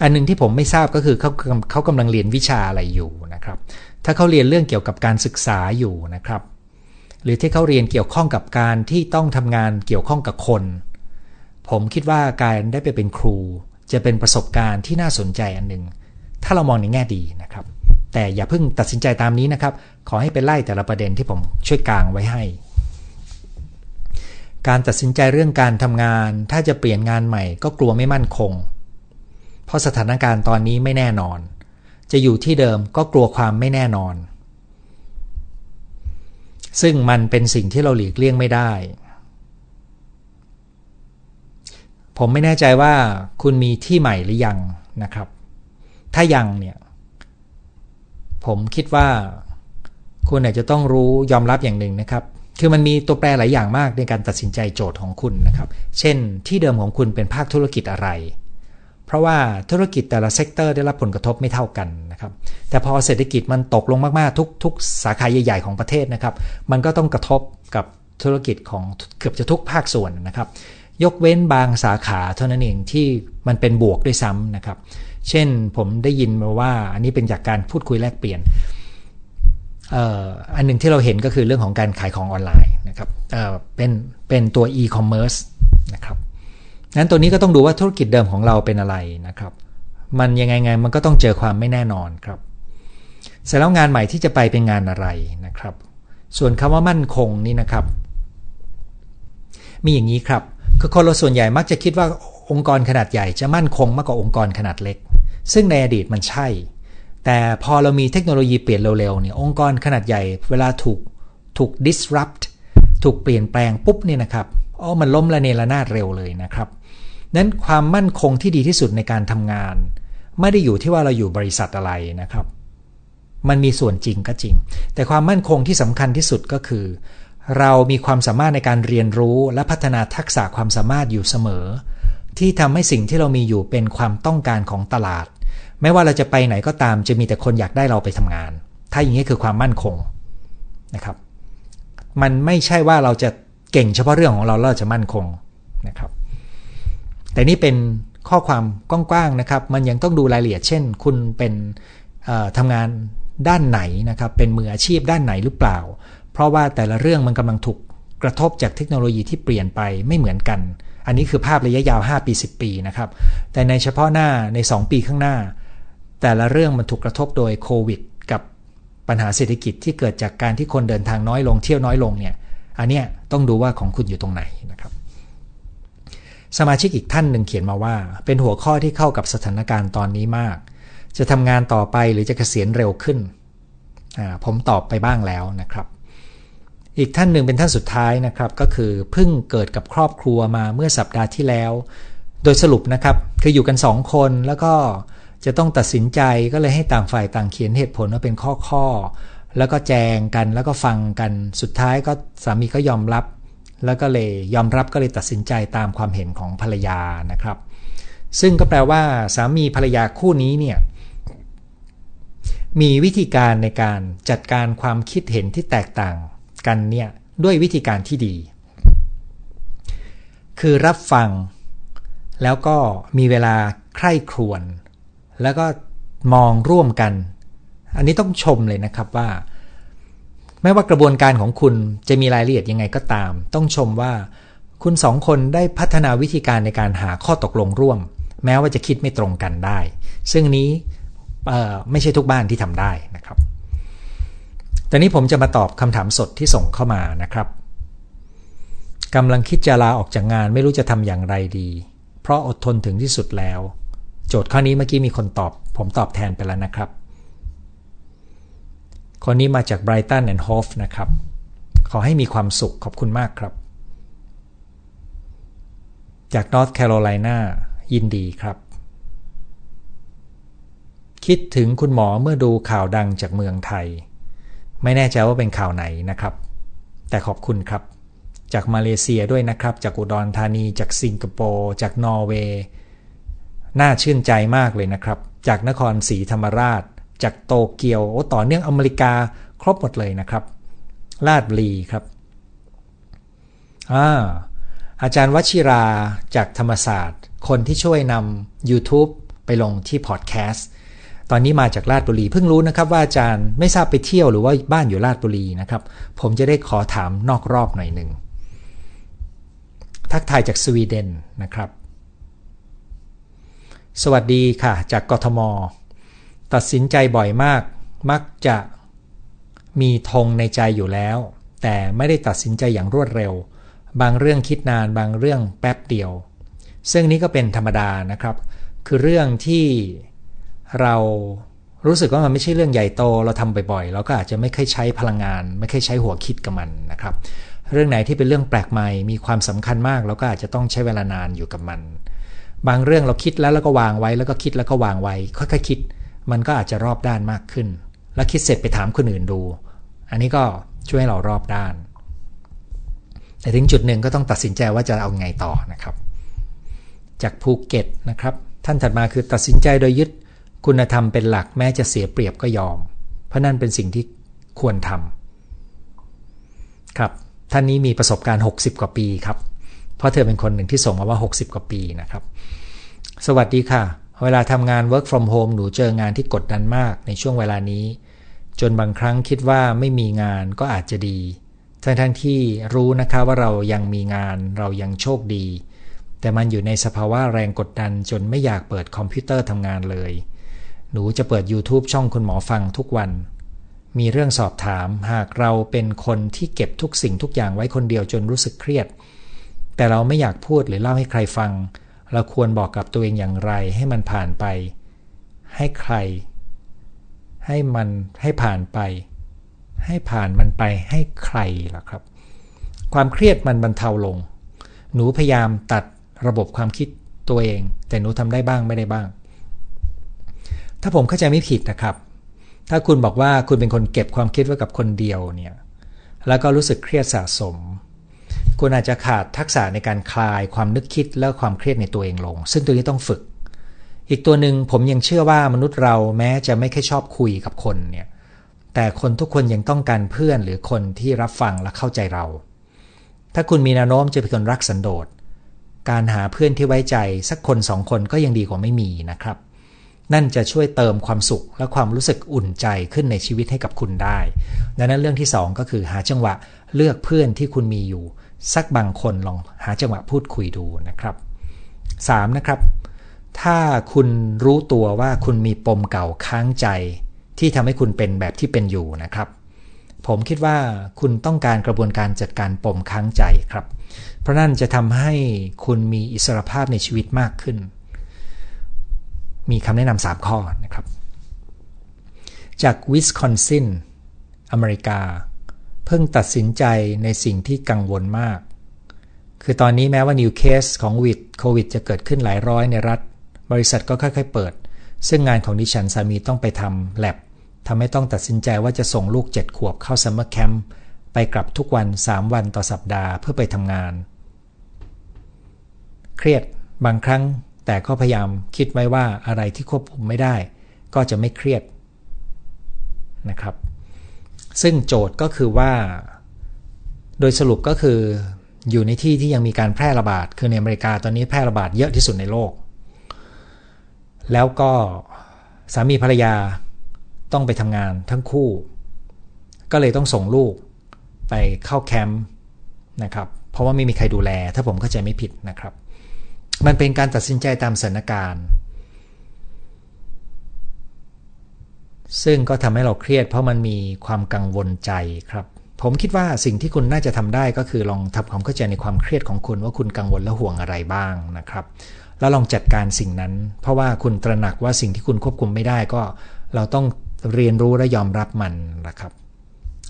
อันนึงที่ผมไม่ทราบก็คือเขาเขากำลังเรียนวิชาอะไรอยู่นะครับ ถ้าเขาเรียนเรื่องเกี่ยวกับการศึกษาอยู่นะครับ หรือที่เขาเรียนเกี่ยวข้องกับการที่ต้องทำงานเกี่ยวข้องกับคน ผมคิดว่าการได้ไปเป็นครู จะเป็นประสบการณ์ที่น่าสนใจอันหนึ่ง ถ้าเรามองในแง่ดีนะครับ แต่อย่าเพิ่งตัดสินใจตามนี้นะครับ ขอให้ไปไล่แต่ละประเด็นที่ผมช่วยกลางไว้ให้ การตัดสินใจเรื่องการทำงาน ถ้าจะเปลี่ยนงานใหม่ ก็กลัวไม่มั่นคง เพราะสถานการณ์ตอนนี้ไม่แน่นอน จะอยู่ที่เดิมก็กลัวความไม่แน่นอน ซึ่งมันเป็นสิ่งที่เราหลีกเลี่ยงไม่ได้ ผมไม่แน่ใจว่าคุณมีที่ใหม่หรือยังนะครับ ถ้ายังเนี่ยผมคิดว่าคุณอาจจะต้องรู้ยอมรับอย่างหนึ่งนะครับ คือมันมีตัวแปรหลายอย่างมากในการตัดสินใจโจทย์ของคุณนะครับ เช่นที่เดิมของคุณเป็นภาคธุรกิจอะไร เพราะว่าธุรกิจแต่ละ sector ได้รับผลกระทบไม่เท่ากันนะครับ แต่พอเศรษฐกิจมันตกลงมาก ๆ ทุกทุกสาขาใหญ่ ๆ ของประเทศนะครับ มันก็ต้องกระทบกับธุรกิจของเกือบจะทุกภาคส่วนนะครับ ยกเว้นบางสาขาเท่านั้นเองที่มันเป็นบวกด้วยซ้ำนะครับ เช่นผมได้ยินมาว่าอันนี้เป็นจากการพูดคุยแลกเปลี่ยนอันหนึ่งที่เราเห็นก็คือเรื่องของการขายของออนไลน์นะครับเเป็นเป็นตัว e-commerce นะครับนั้นตัวนี้ก็ต้องดูว่าธุรกิจเดิมของเราเป็นอะไรนะครับ มันยังไงไงมันก็ต้องเจอความไม่แน่นอนครับ เสร็จแล้วงานใหม่ที่จะไปเป็นงานอะไรนะครับ ส่วนคำว่ามั่นคงนี่นะครับ มีอย่างนี้ครับ คือคนเราส่วนใหญ่มักจะคิดว่าองค์กรขนาดใหญ่จะมั่นคงมากกว่าองค์กรขนาดเล็ก ซึ่งในอดีตมันใช่ แต่พอเรามีเทคโนโลยีเปลี่ยนเร็วๆเนี่ยองค์กรขนาดใหญ่ เวลาถูกถูก disrupt ถูกเปลี่ยนแปลงปุ๊บเนี่ยนะครับอ๋อมันล้มละเนระนาดเร็วเลยนะครับนั้นความมั่นคงที่ดีที่สุดในการทำงาน ไม่ได้อยู่ที่ว่าเราอยู่บริษัทอะไรนะครับ มันมีส่วนจริงก็จริง แต่ความมั่นคงที่สำคัญที่สุดก็คือ เรามีความสามารถในการเรียนรู้และพัฒนาทักษะความสามารถอยู่เสมอ ที่ทำให้สิ่งที่เรามีอยู่เป็นความต้องการของตลาด ไม่ว่าเราจะไปไหนก็ตามจะมีแต่คนอยากได้เราไปทำงาน ถ้าอย่างนี้คือความมั่นคงนะครับ มันไม่ใช่ว่าเราจะเก่งเฉพาะเรื่องของเราเราจะมั่นคงนะครับ แต่นี่เป็นข้อความกว้างๆนะครับ มันยังต้องดูรายละเอียด เช่น คุณเป็นทำงานด้านไหนนะครับ เป็นมืออาชีพด้านไหนหรือเปล่า เพราะว่าแต่ละเรื่องมันกำลังถูกกระทบจากเทคโนโลยีที่เปลี่ยนไปไม่เหมือนกัน อันนี้คือภาพระยะยาว 5 ปี 10 ปีนะครับ แต่ในเฉพาะหน้าใน 2 ปีข้างหน้า แต่ละเรื่องมันถูกกระทบโดยโควิด กับปัญหาเศรษฐกิจที่เกิดจากการที่คนเดินทางน้อยลงเที่ยวน้อยลงเนี่ย อันเนี้ยต้องดูว่าของคุณอยู่ตรงไหนนะครับ สมาชิกอีกท่านหนึ่งเขียนมาว่า เป็นหัวข้อที่เข้ากับสถานการณ์ตอนนี้มาก จะทำงานต่อไปหรือจะเกษียณเร็วขึ้น ผมตอบไปบ้างแล้วนะครับ อีกท่านหนึ่งเป็นท่านสุดท้ายนะครับ ก็คือเพิ่งเกิดกับครอบครัวมาเมื่อสัปดาห์ที่แล้ว โดยสรุปนะครับคืออยู่กันสองคนแล้วก็จะต้องตัดสินใจก็เลยให้ต่างฝ่ายต่างเขียนเหตุผลว่าเป็นข้อข้อ แล้วก็แจงกันแล้วก็ฟังกันสุดท้ายก็สามีก็ยอมรับ แล้วก็เลยยอมรับก็เลยตัดสินใจตามความเห็นของภรรยานะครับ ซึ่งก็แปลว่าสามีภรรยาคู่นี้เนี่ยมีวิธีการในการจัดการความคิดเห็นที่แตกต่าง กันเนี่ยด้วยวิธีการที่ดี คือรับฟัง แล้วก็มีเวลาใคร่ครวญแล้วก็มองร่วมกัน อันนี้ต้องชมเลยนะครับว่า ไม่ว่ากระบวนการของคุณจะมีรายละเอียดยังไงก็ตาม ต้องชมว่าคุณสองคนได้พัฒนาวิธีการในการหาข้อตกลงร่วม แม้ว่าจะคิดไม่ตรงกันได้ ซึ่งนี้ไม่ใช่ทุกบ้านที่ทำได้นะครับ ตอนนี้ผมจะมาตอบคำถามสดที่ส่งเข้ามานะครับกำลังคิดจะลาออกจากงานไม่รู้จะทำอย่างไรดี เพราะอดทนถึงที่สุดแล้ว โจทย์ข้อนี้เมื่อกี้มีคนตอบ ผมตอบแทนไปแล้วนะครับ คนนี้มาจากไบรตันแอนด์ฮอฟนะครับ ขอให้มีความสุขขอบคุณมากครับ จากนอร์ทแคโรไลนายินดีครับ คิดถึงคุณหมอเมื่อดูข่าวดังจากเมืองไทย ไม่แน่ใจว่าเป็นข่าวไหนนะครับ แต่ขอบคุณครับ จากมาเลเซียด้วยนะครับ จากอุดรธานี จากสิงคโปร์ จากนอร์เวย์ น่าชื่นใจมากเลยนะครับ จากนครศรีธรรมราช จากโตเกียว โอ้ต่อเนื่องอเมริกาครบหมดเลยนะครับ ลาดบุรีครับอ่าอาจารย์วชิราจากธรรมศาสตร์ คนที่ช่วยนำ YouTube ไปลงที่พอดแคสต์ ตอนนี้มาจากลาดบุรีเพิ่งรู้นะครับว่าอาจารย์ไม่ทราบไปเที่ยวหรือว่าบ้านอยู่ลาดบุรีนะครับ ผมจะได้ขอถามนอกรอบหน่อยหนึ่งทักทายจากสวีเดนนะครับ สวัสดีค่ะ จากกทม ตัดสินใจบ่อยมาก มักจะมีธงในใจอยู่แล้ว แต่ไม่ได้ตัดสินใจอย่างรวดเร็ว บางเรื่องคิดนานบางเรื่องแป๊บเดียว ซึ่งนี้ก็เป็นธรรมดานะครับ คือเรื่องที่ เรารู้สึกว่ามันไม่ใช่เรื่องใหญ่โตเราทำบ่อยๆ เราก็อาจจะไม่เคยใช้พลังงาน ไม่เคยใช้หัวคิดกับมันนะครับ เรื่องไหนที่เป็นเรื่องแปลกใหม่มีความสำคัญมาก เราก็อาจจะต้องใช้เวลานานอยู่กับมัน บางเรื่องเราคิดแล้วแล้วก็วางไว้แล้วก็คิดแล้วก็วางไว้ค่อยๆคิด มันก็อาจจะรอบด้านมากขึ้น แล้วคิดเสร็จไปถามคนอื่นดู อันนี้ก็ช่วยให้เรารอบด้าน แต่ถึงจุดหนึ่งก็ต้องตัดสินใจว่าจะเอาไงต่อนะครับ จากภูเก็ตนะครับ ท่านถัดมาคือตัดสินใจโดยยึด คุณธรรมเป็นหลักแม้จะเสียเปรียบก็ยอม เพราะนั่นเป็นสิ่งที่ควรทำครับท่านนี้มีประสบการณ์ 60 กว่าปีครับ เพราะเธอเป็นคนหนึ่งที่ส่งมาว่า 60 กว่าปีนะครับ สวัสดีค่ะ เวลาทำงาน work from home หนูเจองานที่กดดันมากในช่วงเวลานี้ จนบางครั้งคิดว่าไม่มีงานก็อาจจะดีทั้งทั้งที่รู้นะคะว่าเรายังมีงานเรายังโชคดี แต่มันอยู่ในสภาวะแรงกดดันจนไม่อยากเปิดคอมพิวเตอร์ทำงานเลย หนูจะเปิด YouTube ช่องคุณหมอฟังทุกวัน มีเรื่องสอบถามหากเราเป็นคนที่เก็บทุกสิ่งทุกอย่างไว้คนเดียวจนรู้สึกเครียด แต่เราไม่อยากพูดหรือเล่าให้ใครฟัง เราควรบอกกับตัวเองอย่างไรให้มันผ่านไป ให้ใคร ให้มันให้ผ่านไป ให้ผ่านมันไปให้ใครล่ะครับ ความเครียดมันบรรเทาลง หนูพยายามตัดระบบความคิดตัวเอง แต่หนูทำได้บ้างไม่ได้บ้าง ถ้าผมเข้าใจไม่ผิดนะครับ ถ้าคุณบอกว่าคุณเป็นคนเก็บความคิดไว้กับคนเดียวเนี่ยแล้วก็รู้สึกเครียดสะสม คุณอาจจะขาดทักษะในการคลายความนึกคิดและความเครียดในตัวเองลง ซึ่งตัวนี้ต้องฝึก อีกตัวหนึ่งผมยังเชื่อว่ามนุษย์เราแม้จะไม่ค่อยชอบคุยกับคนเนี่ยแต่คนทุกคนยังต้องการเพื่อนหรือคนที่รับฟังและเข้าใจเรา ถ้าคุณมีแนวโน้มจะเป็นคนรักสันโดษ การหาเพื่อนที่ไว้ใจสักคนสองคนก็ยังดีกว่าไม่มีนะครับ นั่นจะช่วยเติมความสุขและความรู้สึกอุ่นใจขึ้นในชีวิตให้กับคุณได้ ดังนั้นเรื่องที่ 2 ก็คือหาจังหวะเลือกเพื่อนที่คุณมีอยู่ สักบางคนลองหาจังหวะพูดคุยดูนะครับ 3. นะครับ ถ้าคุณรู้ตัวว่าคุณมีปมเก่าค้างใจ ที่ทำให้คุณเป็นแบบที่เป็นอยู่นะครับ ผมคิดว่าคุณต้องการกระบวนการจัดการปมค้างใจครับ เพราะนั่นจะทำให้คุณมีอิสรภาพในชีวิตมากขึ้น มีคำแนะนำสามข้อนะครับ จากวิสคอนซินอเมริกา เพิ่งตัดสินใจในสิ่งที่กังวลมาก คือตอนนี้แม้ว่า new case ของวิดโควิดจะเกิดขึ้นหลายร้อยในรัฐ บริษัทก็ค่อยๆเปิด ซึ่งงานของดิฉันสามีต้องไปทำแลบทำให้ต้องตัดสินใจว่าจะส่งลูกเจ็ดขวบเข้า summer camp ไปกลับทุกวัน 3 วันต่อสัปดาห์เพื่อไปทำงาน เครียดบางครั้ง แต่ก็พยายามคิดไว้ว่าอะไรที่ควบคุมไม่ได้ ก็จะไม่เครียดนะครับ ซึ่งโจทย์ก็คือว่า โดยสรุปก็คืออยู่ในที่ที่ยังมีการแพร่ระบาด คือในอเมริกาตอนนี้แพร่ระบาดเยอะที่สุดในโลก แล้วก็สามีภรรยาต้องไปทำงานทั้งคู่ ก็เลยต้องส่งลูกไปเข้าแคมป์นะครับ เพราะว่าไม่มีใครดูแล ถ้าผมเข้าใจไม่ผิดนะครับ มันเป็นการตัดสินใจตามสถานการณ์ ซึ่งก็ทำให้เราเครียดเพราะมันมีความกังวลใจครับ ผมคิดว่าสิ่งที่คุณน่าจะทำได้ก็คือลองทำความเข้าใจในความเครียดของคุณว่าคุณกังวลและห่วงอะไรบ้างนะครับ แล้วลองจัดการสิ่งนั้น เพราะว่าคุณตระหนักว่าสิ่งที่คุณควบคุมไม่ได้ก็ เราต้องเรียนรู้และยอมรับมันนะครับ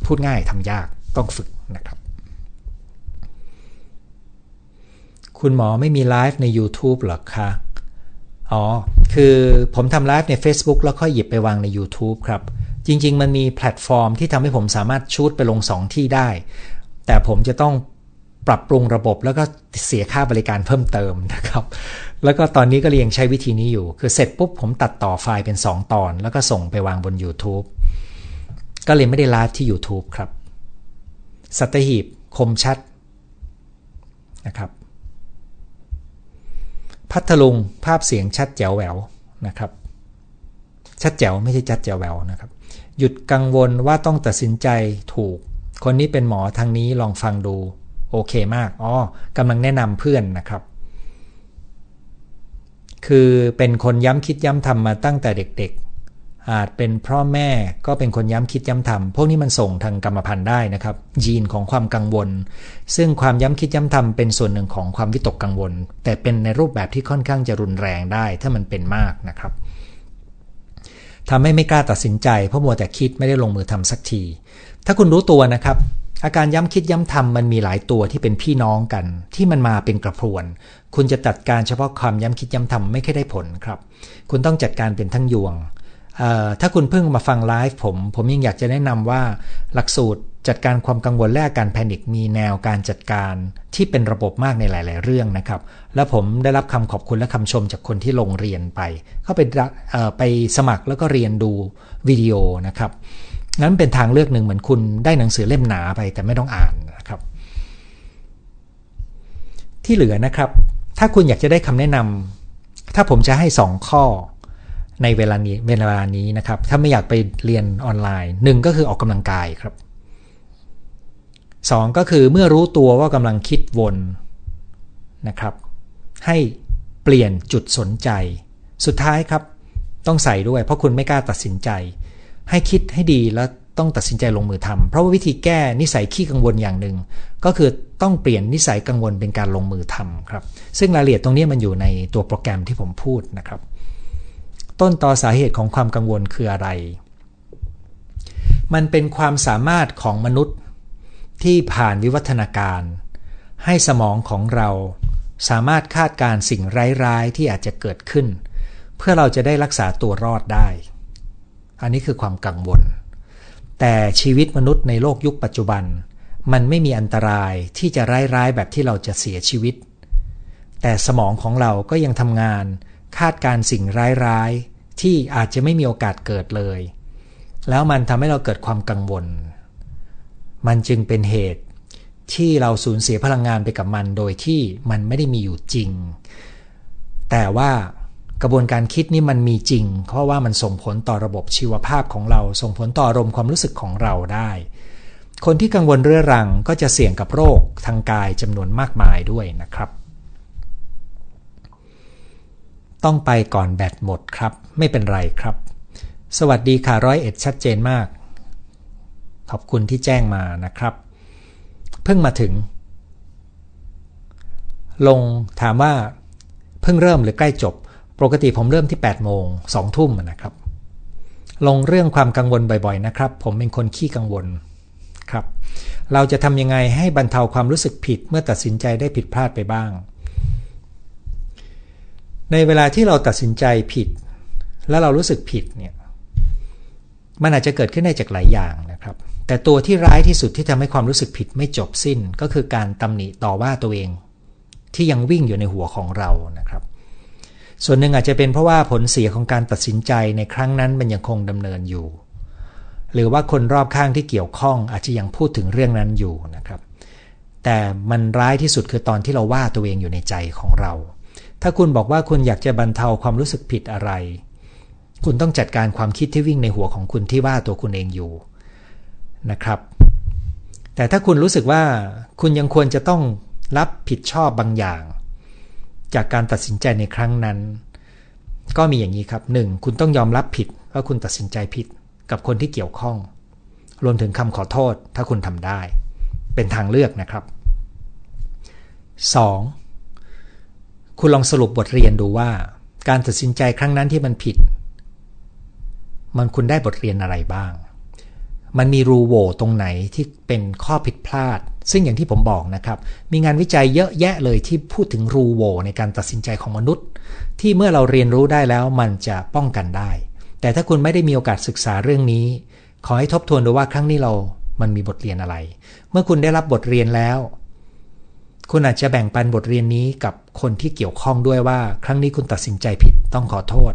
พูดง่ายทำยากต้องฝึกนะครับ คุณหมอไม่มีไลฟ์ใน YouTube หรอคะ อ๋อ คือผมทำไลฟ์ใน Facebook แล้วค่อยหยิบไปวางใน YouTube ครับ จริง ๆ มันมีแพลตฟอร์มที่ทำให้ผมสามารถ shoot ไปลง 2 ที่ได้ แต่ผมจะต้องปรับปรุงระบบแล้วก็เสียค่าบริการเพิ่มเติมนะครับ แล้วก็ตอนนี้ก็ยังใช้วิธีนี้อยู่ คือเสร็จปุ๊บผมตัดต่อไฟล์เป็น 2 ตอน แล้วก็ส่งไปวางบน YouTube ก็เลยไม่ได้ไลฟ์ที่ YouTube ครับ สัตหีบคมชัดนะครับ พัทลุงภาพเสียงชัดแจ๋วแหววนะครับ ชัดแจ๋วไม่ใช่ชัดแจ๋วแหววนะครับ หยุดกังวลว่าต้องตัดสินใจถูก คนนี้เป็นหมอทางนี้ลองฟังดู โอเคมากอ๋อกำลังแนะนำเพื่อนนะครับ คือเป็นคนย้ำคิดย้ำทำมาตั้งแต่เด็ก อาจเป็นพ่อแม่ก็เป็นคนย้ำคิดย้ำทำพวกนี้มันส่งทางกรรมพันธุ์ได้นะครับยีนของความกังวล ซึ่งความย้ำคิดย้ำทำเป็นส่วนหนึ่งของความวิตกกังวล แต่เป็นในรูปแบบที่ค่อนข้างจะรุนแรงได้ ถ้ามันเป็นมากนะครับทำให้ไม่กล้าตัดสินใจเพราะมัวแต่คิดไม่ได้ลงมือทำสักที ถ้าคุณรู้ตัวนะครับ อาการย้ำคิดย้ำทำมันมีหลายตัวที่เป็นพี่น้องกัน ที่มันมาเป็นกระพรวน คุณจะจัดการเฉพาะความย้ำคิดย้ำทำไม่ค่อยได้ผลครับ คุณต้องจัดการเป็นทั้งยวง ถ้าคุณเพิ่งมาฟังไลฟ์ผม ผมยังอยากจะแนะนำว่า หลักสูตรจัดการความกังวลและอาการแพนิคมีแนวการจัดการที่เป็นระบบมากในหลาย ๆ เรื่องนะครับ แล้วผมได้รับคำขอบคุณและคำชมจากคนที่ลงเรียนไป เข้าไปไปสมัครแล้วก็เรียนดูวิดีโอนะครับนั้นเป็นทางเลือกหนึ่งเหมือนคุณได้หนังสือเล่มหนาไปแต่ไม่ต้องอ่านนะครับ ที่เหลือนะครับ ถ้าคุณอยากจะได้คำแนะนำถ้าผมจะให้ 2 ข้อ ในเวลานี้เวลานี้นะครับ ถ้าไม่อยากไปเรียนออนไลน์หนึ่งก็คือออกกำลังกายครับสองก็คือเมื่อรู้ตัวว่ากำลังคิดวนนะครับ ให้เปลี่ยนจุดสนใจ สุดท้ายครับ ต้องใส่ด้วย เพราะคุณไม่กล้าตัดสินใจ ให้คิดให้ดีแล้วต้องตัดสินใจลงมือทำเพราะว่าวิธีแก้นิสัยขี้กังวลอย่างหนึ่ง ก็คือต้องเปลี่ยนนิสัยกังวลเป็นการลงมือทำครับ ซึ่งรายละเอียดตรงนี้มันอยู่ในตัวโปรแกรมที่ผมพูดนะครับ ต้นต่อสาเหตุของความกังวลคืออะไร มันเป็นความสามารถของมนุษย์ที่ผ่านวิวัฒนาการ ให้สมองของเราสามารถคาดการสิ่งร้ายๆ ที่อาจจะเกิดขึ้น เพื่อเราจะได้รักษาตัวรอดได้ อันนี้คือความกังวล แต่ชีวิตมนุษย์ในโลกยุคปัจจุบัน มันไม่มีอันตรายที่จะร้ายๆแบบที่เราจะเสียชีวิต แต่สมองของเราก็ยังทำงาน คาดการสิ่งร้ายๆ ที่อาจจะไม่มีโอกาสเกิดเลย แล้วมันทำให้เราเกิดความกังวล มันจึงเป็นเหตุที่เราสูญเสียพลังงานไปกับมันโดยที่มันไม่ได้มีอยู่จริง แต่ว่ากระบวนการคิดนี่มันมีจริง เพราะว่ามันส่งผลต่อระบบชีวภาพของเรา ส่งผลต่ออารมณ์ความรู้สึกของเราได้ คนที่กังวลเรื้อรังก็จะเสี่ยงกับโรคทางกายจำนวนมากมายด้วยนะครับ ต้องไปก่อนแบตหมดครับ ไม่เป็นไรครับ สวัสดีค่ะร้อยเอ็ดชัดเจนมาก ขอบคุณที่แจ้งมานะครับ เพิ่งมาถึง ลงถามว่า เพิ่งเริ่มหรือใกล้จบ ปกติผมเริ่มที่ 8 โมง 2 ทุ่มนะครับ ลงเรื่องความกังวลบ่อยๆนะครับ ผมเป็นคนขี้กังวลคนะครับ เราจะทำยังไงให้บรรเทาความรู้สึกผิดเมื่อตัดสินใจได้ผิดพลาดไปบ้าง ในเวลาที่เราตัดสินใจผิด แล้วเรารู้สึกผิดเนี่ยมันอาจจะเกิดขึ้นได้จากหลายอย่างนะครับ แต่ตัวที่ร้ายที่สุดที่ทำให้ความรู้สึกผิดไม่จบสิ้นก็คือการตำหนิต่อว่าตัวเอง ที่ยังวิ่งอยู่ในหัวของเรานะครับ ส่วนหนึ่งอาจจะเป็นเพราะว่าผลเสียของการตัดสินใจในครั้งนั้นมันยังคงดำเนินอยู่ หรือว่าคนรอบข้างที่เกี่ยวข้องอาจจะยังพูดถึงเรื่องนั้นอยู่นะครับ แต่มันร้ายที่สุดคือตอนที่เราว่าตัวเองอยู่ในใจของเรา ถ้าคุณบอกว่าคุณอยากจะบรรเทาความรู้สึกผิดอะไร คุณต้องจัดการความคิดที่วิ่งในหัวของคุณที่ว่าตัวคุณเองอยู่นะครับ แต่ถ้าคุณรู้สึกว่าคุณยังควรจะต้องรับผิดชอบบางอย่าง จากการตัดสินใจในครั้งนั้น ก็มีอย่างนี้ครับหนึ่งคุณต้องยอมรับผิดว่าคุณตัดสินใจผิดกับคนที่เกี่ยวข้อง รวมถึงคำขอโทษถ้าคุณทำได้ เป็นทางเลือกนะครับ 2. คุณลองสรุปบทเรียนดูว่า การตัดสินใจครั้งนั้นที่มันผิด มันคุณได้บทเรียนอะไรบ้าง มันมีรูโว่ตรงไหนที่เป็นข้อผิดพลาด ซึ่งอย่างที่ผมบอกนะครับ มีงานวิจัยเยอะแยะเลยที่พูดถึงรูโว่ในการตัดสินใจของมนุษย์ ที่เมื่อเราเรียนรู้ได้แล้วมันจะป้องกันได้ แต่ถ้าคุณไม่ได้มีโอกาสศึกษาเรื่องนี้ ขอให้ทบทวนดูว่าครั้งนี้เรามันมีบทเรียนอะไร เมื่อคุณได้รับบทเรียนแล้ว คุณอาจจะแบ่งปันบทเรียนนี้กับคนที่เกี่ยวข้องด้วยว่า ครั้งนี้คุณตัดสินใจผิดต้องขอโทษ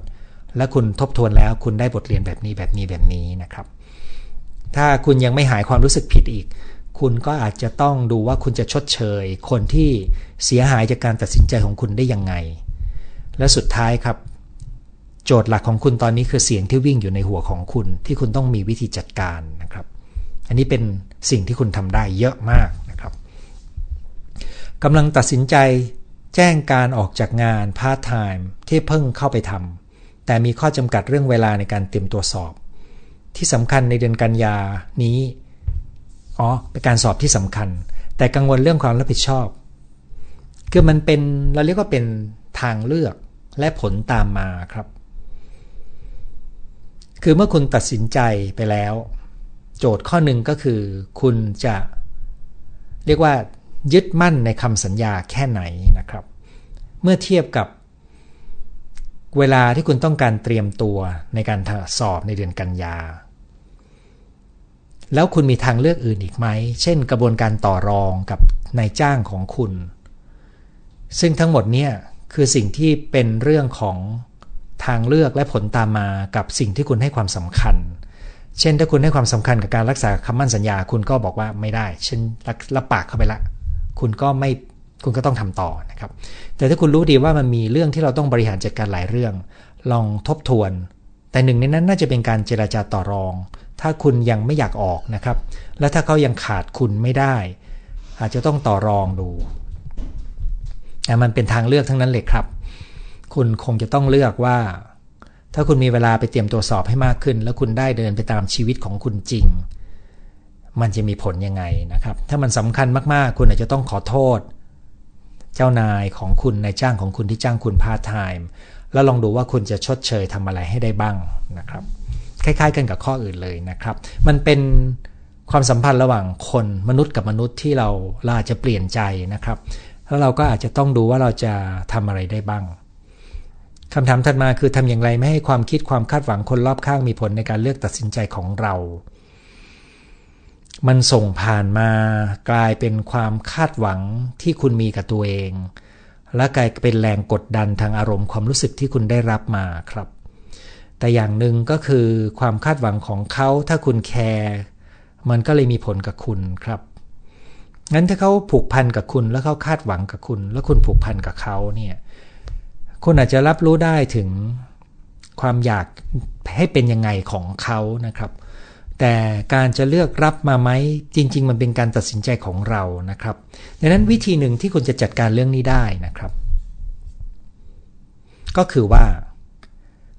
และคุณทบทวนแล้วคุณได้บทเรียนแบบนี้แบบนี้แบบนี้นะครับ ถ้าคุณยังไม่หายความรู้สึกผิดอีก คุณก็อาจจะต้องดูว่าคุณจะชดเชย คนที่เสียหายจากการตัดสินใจของคุณได้ยังไง และสุดท้ายครับ โจทย์หลักของคุณตอนนี้คือเสียงที่วิ่งอยู่ในหัวของคุณ ที่คุณต้องมีวิธีจัดการนะครับ อันนี้เป็นสิ่งที่คุณทำได้เยอะมาก กำลังตัดสินใจแจ้งการออกจากงานพาร์ทไทม์ที่เพิ่งเข้าไปทำแต่มีข้อจำกัดเรื่องเวลาในการเตรียมตัวสอบ ที่สำคัญในเดือนกันยานี้อ๋อเป็นการสอบที่สำคัญ แต่กังวลเรื่องความรับผิดชอบ คือมันเป็นเราเรียกว่าเป็นทางเลือกและผลตามมาครับ คือเมื่อคุณตัดสินใจไปแล้ว โจทย์ข้อหนึ่งก็คือ คุณจะ เรียกว่า ยึดมั่นในคำสัญญาแค่ไหนนะครับ เมื่อเทียบกับเวลาที่คุณต้องการเตรียมตัวในการสอบในเดือนกันยา แล้วคุณมีทางเลือกอื่นอีกไหม เช่นกระบวนการต่อรองกับนายจ้างของคุณ ซึ่งทั้งหมดเนี่ยคือสิ่งที่เป็นเรื่องของทางเลือกและผลตามมากับสิ่งที่คุณให้ความสำคัญ เช่นถ้าคุณให้ความสำคัญกับการรักษาคำมั่นสัญญา คุณก็บอกว่าไม่ได้เช่นรับปากเข้าไปละ คุณก็ไม่คุณก็ต้องทำต่อนะครับ แต่ถ้าคุณรู้ดีว่ามันมีเรื่องที่เราต้องบริหารจัดการหลายเรื่อง ลองทบทวน แต่หนึ่งในนั้นน่าจะเป็นการเจราจาต่อรอง ถ้าคุณยังไม่อยากออกนะครับ และถ้าเขายังขาดคุณไม่ได้ อาจจะต้องต่อรองดูแต่มันเป็นทางเลือกทั้งนั้นเลยครับ คุณคงจะต้องเลือกว่า ถ้าคุณมีเวลาไปเตรียมตัวสอบให้มากขึ้น แล้วคุณได้เดินไปตามชีวิตของคุณจริง มันจะมีผลยังไงนะครับ ถ้ามันสำคัญมากๆ คุณอาจจะต้องขอโทษ เจ้านายของคุณนายจ้างของคุณที่จ้างคุณพาร์ทไทม์แล้วลองดูว่าคุณจะชดเชยทำอะไรให้ได้บ้างนะครับ คล้ายๆ กันกับข้ออื่นเลยนะครับ มันเป็นความสัมพันธ์ระหว่างคนมนุษย์กับมนุษย์ที่เราเราอาจจะเปลี่ยนใจนะครับ แล้วเราก็อาจจะต้องดูว่าเราจะทำอะไรได้บ้างคำถามถัดมาคือทำอย่างไรไม่ให้ความคิดความคาดหวังคนรอบข้างมีผลในการเลือกตัดสินใจของเรา มันส่งผ่านมากลายเป็นความคาดหวังที่คุณมีกับตัวเอง และกลายเป็นแรงกดดันทางอารมณ์ความรู้สึกที่คุณได้รับมาครับ แต่อย่างหนึ่งก็คือความคาดหวังของเขาถ้าคุณแคร์มันก็เลยมีผลกับคุณครับงั้นถ้าเขาผูกพันกับคุณแล้วเขาคาดหวังกับคุณ แล้วคุณผูกพันกับเขาเนี่ยคุณอาจจะรับรู้ได้ถึงความอยากให้เป็นยังไงของเขานะครับ แต่การจะเลือกรับมาไหมจริง ๆ มันเป็นการตัดสินใจของเรานะครับ ดังนั้นวิธีหนึ่งที่คุณจะจัดการเรื่องนี้ได้นะครับ ก็คือว่า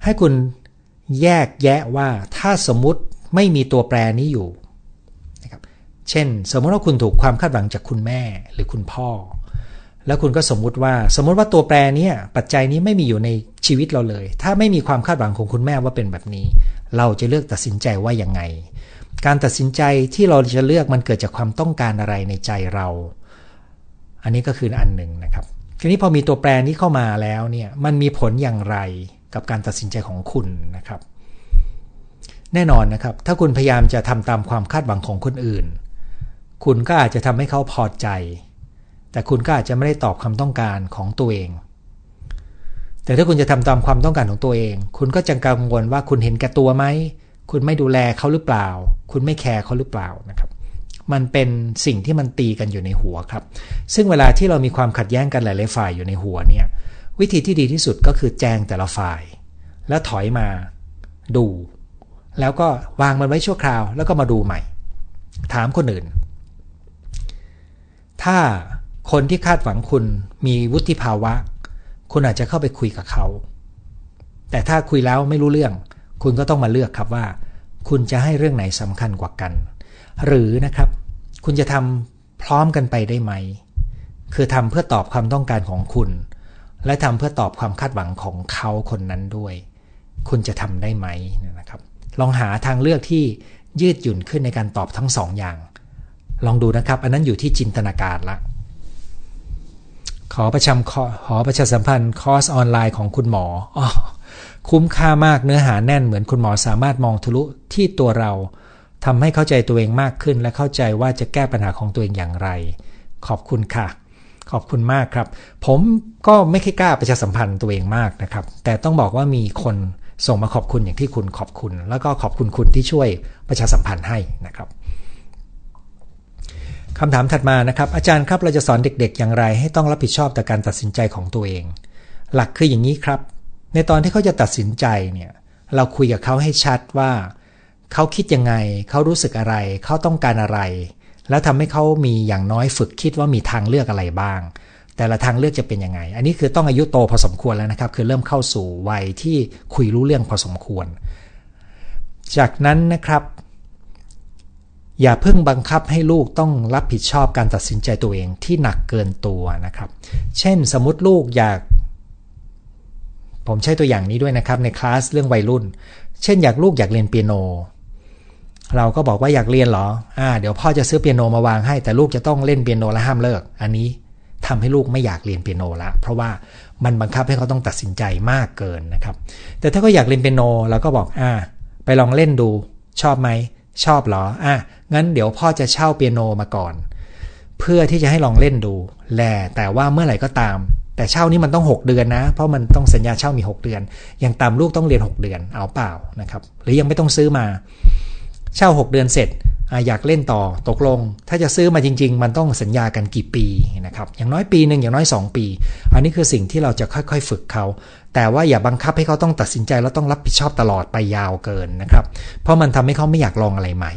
ให้คุณแยกแยะว่าถ้าสมมุติไม่มีตัวแปรนี้อยู่นะครับ เช่น สมมติว่าคุณถูกความคาดหวังจากคุณแม่หรือคุณพ่อ แล้วคุณก็สมมุติว่าสมมุติว่าตัวแปรนี้ปัจจัยนี้ไม่มีอยู่ในชีวิตเราเลย ถ้าไม่มีความคาดหวังของคุณแม่ว่าเป็นแบบนี้ เราจะเลือกตัดสินใจว่ายังไง การตัดสินใจที่เราจะเลือกมันเกิดจากความต้องการอะไรในใจเรา อันนี้ก็คืออันหนึ่งนะครับทีนี้พอมีตัวแปรนี้เข้ามาแล้วเนี่ยมันมีผลอย่างไรกับการตัดสินใจของคุณนะครับ แน่นอนนะครับ ถ้าคุณพยายามจะทำตามความคาดหวังของคนอื่น คุณก็อาจจะทำให้เขาพอใจ แต่คุณก็อาจจะไม่ได้ตอบความต้องการของตัวเอง แต่ถ้าคุณจะทำตามความต้องการของตัวเอง คุณก็จะกังวลว่าคุณเห็นแก่ตัวไหม คุณไม่ดูแลเขาหรือเปล่า คุณไม่แคร์เขาหรือเปล่านะครับ มันเป็นสิ่งที่มันตีกันอยู่ในหัวครับ ซึ่งเวลาที่เรามีความขัดแย้งกันหลายๆฝ่ายอยู่ในหัวเนี่ย วิธีที่ดีที่สุดก็คือแจ้งแต่ละฝ่าย แล้วถอยมา ดู แล้วก็วางมันไว้ชั่วคราว แล้วก็มาดูใหม่ ถามคนอื่น ถ้า คนที่คาดหวังคุณมีวุฒิภาวะ คุณอาจจะเข้าไปคุยกับเขา แต่ถ้าคุยแล้วไม่รู้เรื่อง คุณก็ต้องมาเลือกครับว่า คุณจะให้เรื่องไหนสำคัญกว่ากัน หรือนะครับ คุณจะทำพร้อมกันไปได้ไหม คือทำเพื่อตอบความต้องการของคุณ และทำเพื่อตอบความคาดหวังของเขาคนนั้นด้วย คุณจะทำได้ไหมนะครับ ลองหาทางเลือกที่ยืดหยุ่นขึ้นในการตอบทั้งสองอย่าง ลองดูนะครับ อันนั้นอยู่ที่จินตนาการละ ขอประชาขอประชาสัมพันธ์คอร์สออนไลน์ของคุณหมออคุ้มค่ามากเนื้อหาแน่นเหมือนคุณหมอสามารถมองทะลุที่ตัวเราทำให้เข้าใจตัวเองมากขึ้น และเข้าใจว่าจะแก้ปัญหาของตัวเองอย่างไร ขอบคุณค่ะ ขอบคุณมากครับ ผมก็ไม่ค่อยกล้าประชาสัมพันธ์ตัวเองมากนะครับ แต่ต้องบอกว่ามีคนส่งมาขอบคุณอย่างที่คุณขอบคุณ แล้วก็ขอบคุณคุณที่ช่วยประชาสัมพันธ์ให้นะครับ คำถามถัดมานะครับ อาจารย์ครับเราจะสอนเด็กๆ อย่างไร ให้ต้องรับผิดชอบต่อการตัดสินใจของตัวเอง หลักคืออย่างนี้ครับ ในตอนที่เขาจะตัดสินใจเนี่ยเราคุยกับเขาให้ชัดว่าเขาคิดยังไงเขารู้สึกอะไร เขาต้องการอะไร แล้วทำให้เขามีอย่างน้อยฝึกคิดว่ามีทางเลือกอะไรบ้าง แต่ละทางเลือกจะเป็นยังไง อันนี้คือต้องอายุโตพอสมควรแล้วนะครับ คือเริ่มเข้าสู่วัยที่คุยรู้เรื่องพอสมควร จากนั้นนะครับ อย่าเพิ่งบังคับให้ลูกต้องรับผิดชอบการตัดสินใจตัวเองที่หนักเกินตัวนะครับ เช่นสมมติลูกอยาก ผมใช้ตัวอย่างนี้ด้วยนะครับในคลาสเรื่องวัยรุ่น เช่นอยากลูกอยากเรียนเปียโน เราก็บอกว่าอยากเรียนเหรอ อ่า เดี๋ยวพ่อจะซื้อเปียโนมาวางให้ แต่ลูกจะต้องเล่นเปียโนและห้ามเลิก อันนี้ทำให้ลูกไม่อยากเรียนเปียโนละ เพราะว่ามันบังคับให้เขาต้องตัดสินใจมากเกินนะครับ แต่ถ้าเขาอยากเรียนเปียโนเราก็บอกอ่า ไปลองเล่นดูชอบไหม ชอบเหรอ อะ งั้นเดี๋ยวพ่อจะเช่าเปียโนมาก่อน เพื่อที่จะให้ลองเล่นดู แลแต่ว่าเมื่อไหร่ก็ตาม แต่เช่านี้มันต้อง 6 เดือนนะ เพราะมันต้องสัญญาเช่ามี 6 เดือน อย่างตามลูกต้องเรียน 6 เดือน เอาเปล่านะครับ หรือยังไม่ต้องซื้อมา เช่า 6 เดือนเสร็จ อยากเล่นต่อตกลง ถ้าจะซื้อมาจริง ๆ มันต้องสัญญากันกี่ปีนะครับอย่างน้อยปีหนึ่งอย่างน้อย 2 ปี อันนี้คือสิ่งที่เราจะค่อยๆ ฝึกเขา แต่ว่าอย่าบังคับให้เขาต้องตัดสินใจแล้วต้องรับผิดชอบตลอดไปยาวเกินนะครับ เพราะมันทำให้เขาไม่อยากลองอะไรใหม่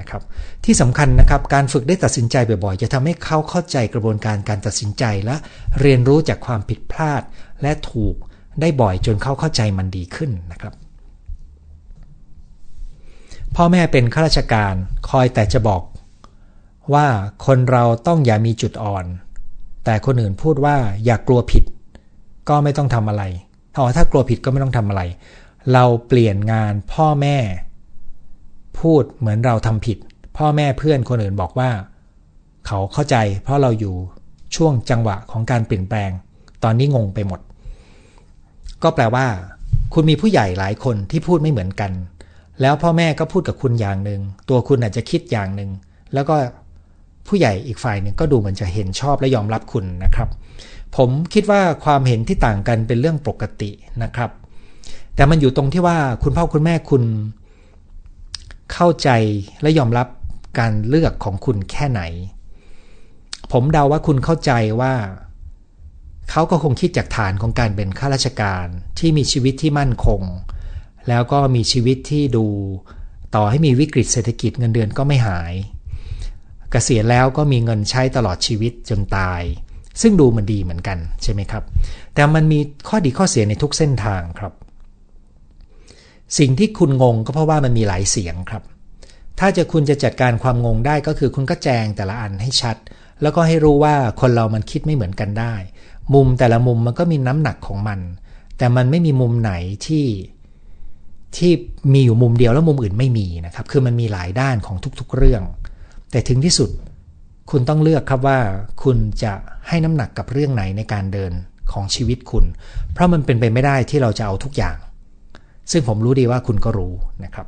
นะครับที่สำคัญนะครับการฝึกได้ตัดสินใจบ่อยๆ จะทำให้เขาเข้าใจกระบวนการการตัดสินใจและเรียนรู้จากความผิดพลาดและถูกได้บ่อยจนเขาเข้าใจมันดีขึ้นนะครับ พ่อแม่เป็นข้าราชการคอยแต่จะบอก ว่าคนเราต้องอย่ามีจุดอ่อน แต่คนอื่นพูดว่าอย่ากลัวผิด ก็ไม่ต้องทำอะไรถ้าถ้ากลัวผิดก็ไม่ต้องทำอะไร เราเปลี่ยนงานพ่อแม่ พูดเหมือนเราทำผิด พ่อแม่เพื่อนคนอื่นบอกว่า เขาเข้าใจ เพราะเราอยู่ช่วงจังหวะของการเปลี่ยนแปลง ตอนนี้งงไปหมด ก็แปลว่า คุณมีผู้ใหญ่หลายคนที่พูดไม่เหมือนกัน แล้วพ่อแม่ก็พูดกับคุณอย่างหนึ่ง ตัวคุณอาจจะคิดอย่างหนึ่ง แล้วก็ผู้ใหญ่อีกฝ่ายหนึ่งก็ดูเหมือนจะเห็นชอบและยอมรับคุณนะครับ ผมคิดว่าความเห็นที่ต่างกันเป็นเรื่องปกตินะครับ แต่มันอยู่ตรงที่ว่าคุณพ่อคุณแม่คุณ เข้าใจและยอมรับการเลือกของคุณแค่ไหน ผมเดาว่าคุณเข้าใจว่าเขาก็คงคิดจากฐานของการเป็นข้าราชการที่มีชีวิตที่มั่นคง แล้วก็มีชีวิตที่ดูต่อให้มีวิกฤตเศรษฐกิจเงินเดือนก็ไม่หายกเกษียณแล้วก็มีเงินใช้ตลอดชีวิตจนตาย ซึ่งดูมันดีเหมือนกันใช่ไหมครับ แต่มันมีข้อดีข้อเสียในทุกเส้นทางครับ สิ่งที่คุณงงก็เพราะว่ามันมีหลายเสียงครับ ถ้าจะคุณจะจัดการความงงได้ก็คือคุณก็แจงแต่ละอันให้ชัด แล้วก็ให้รู้ว่าคนเรามันคิดไม่เหมือนกันได้ มุมแต่ละมุมมันก็มีน้ำหนักของมัน แต่มันไม่มีมุมไหนที่ ที่มีอยู่มุมเดียวแล้วมุมอื่นไม่มีนะครับ คือมันมีหลายด้านของทุกๆเรื่อง แต่ถึงที่สุดคุณต้องเลือกครับว่าคุณจะให้น้ำหนักกับเรื่องไหนในการเดินของชีวิตคุณ เพราะมันเป็นไปไม่ได้ที่เราจะเอาทุกอย่าง ซึ่งผมรู้ดีว่าคุณก็รู้นะครับ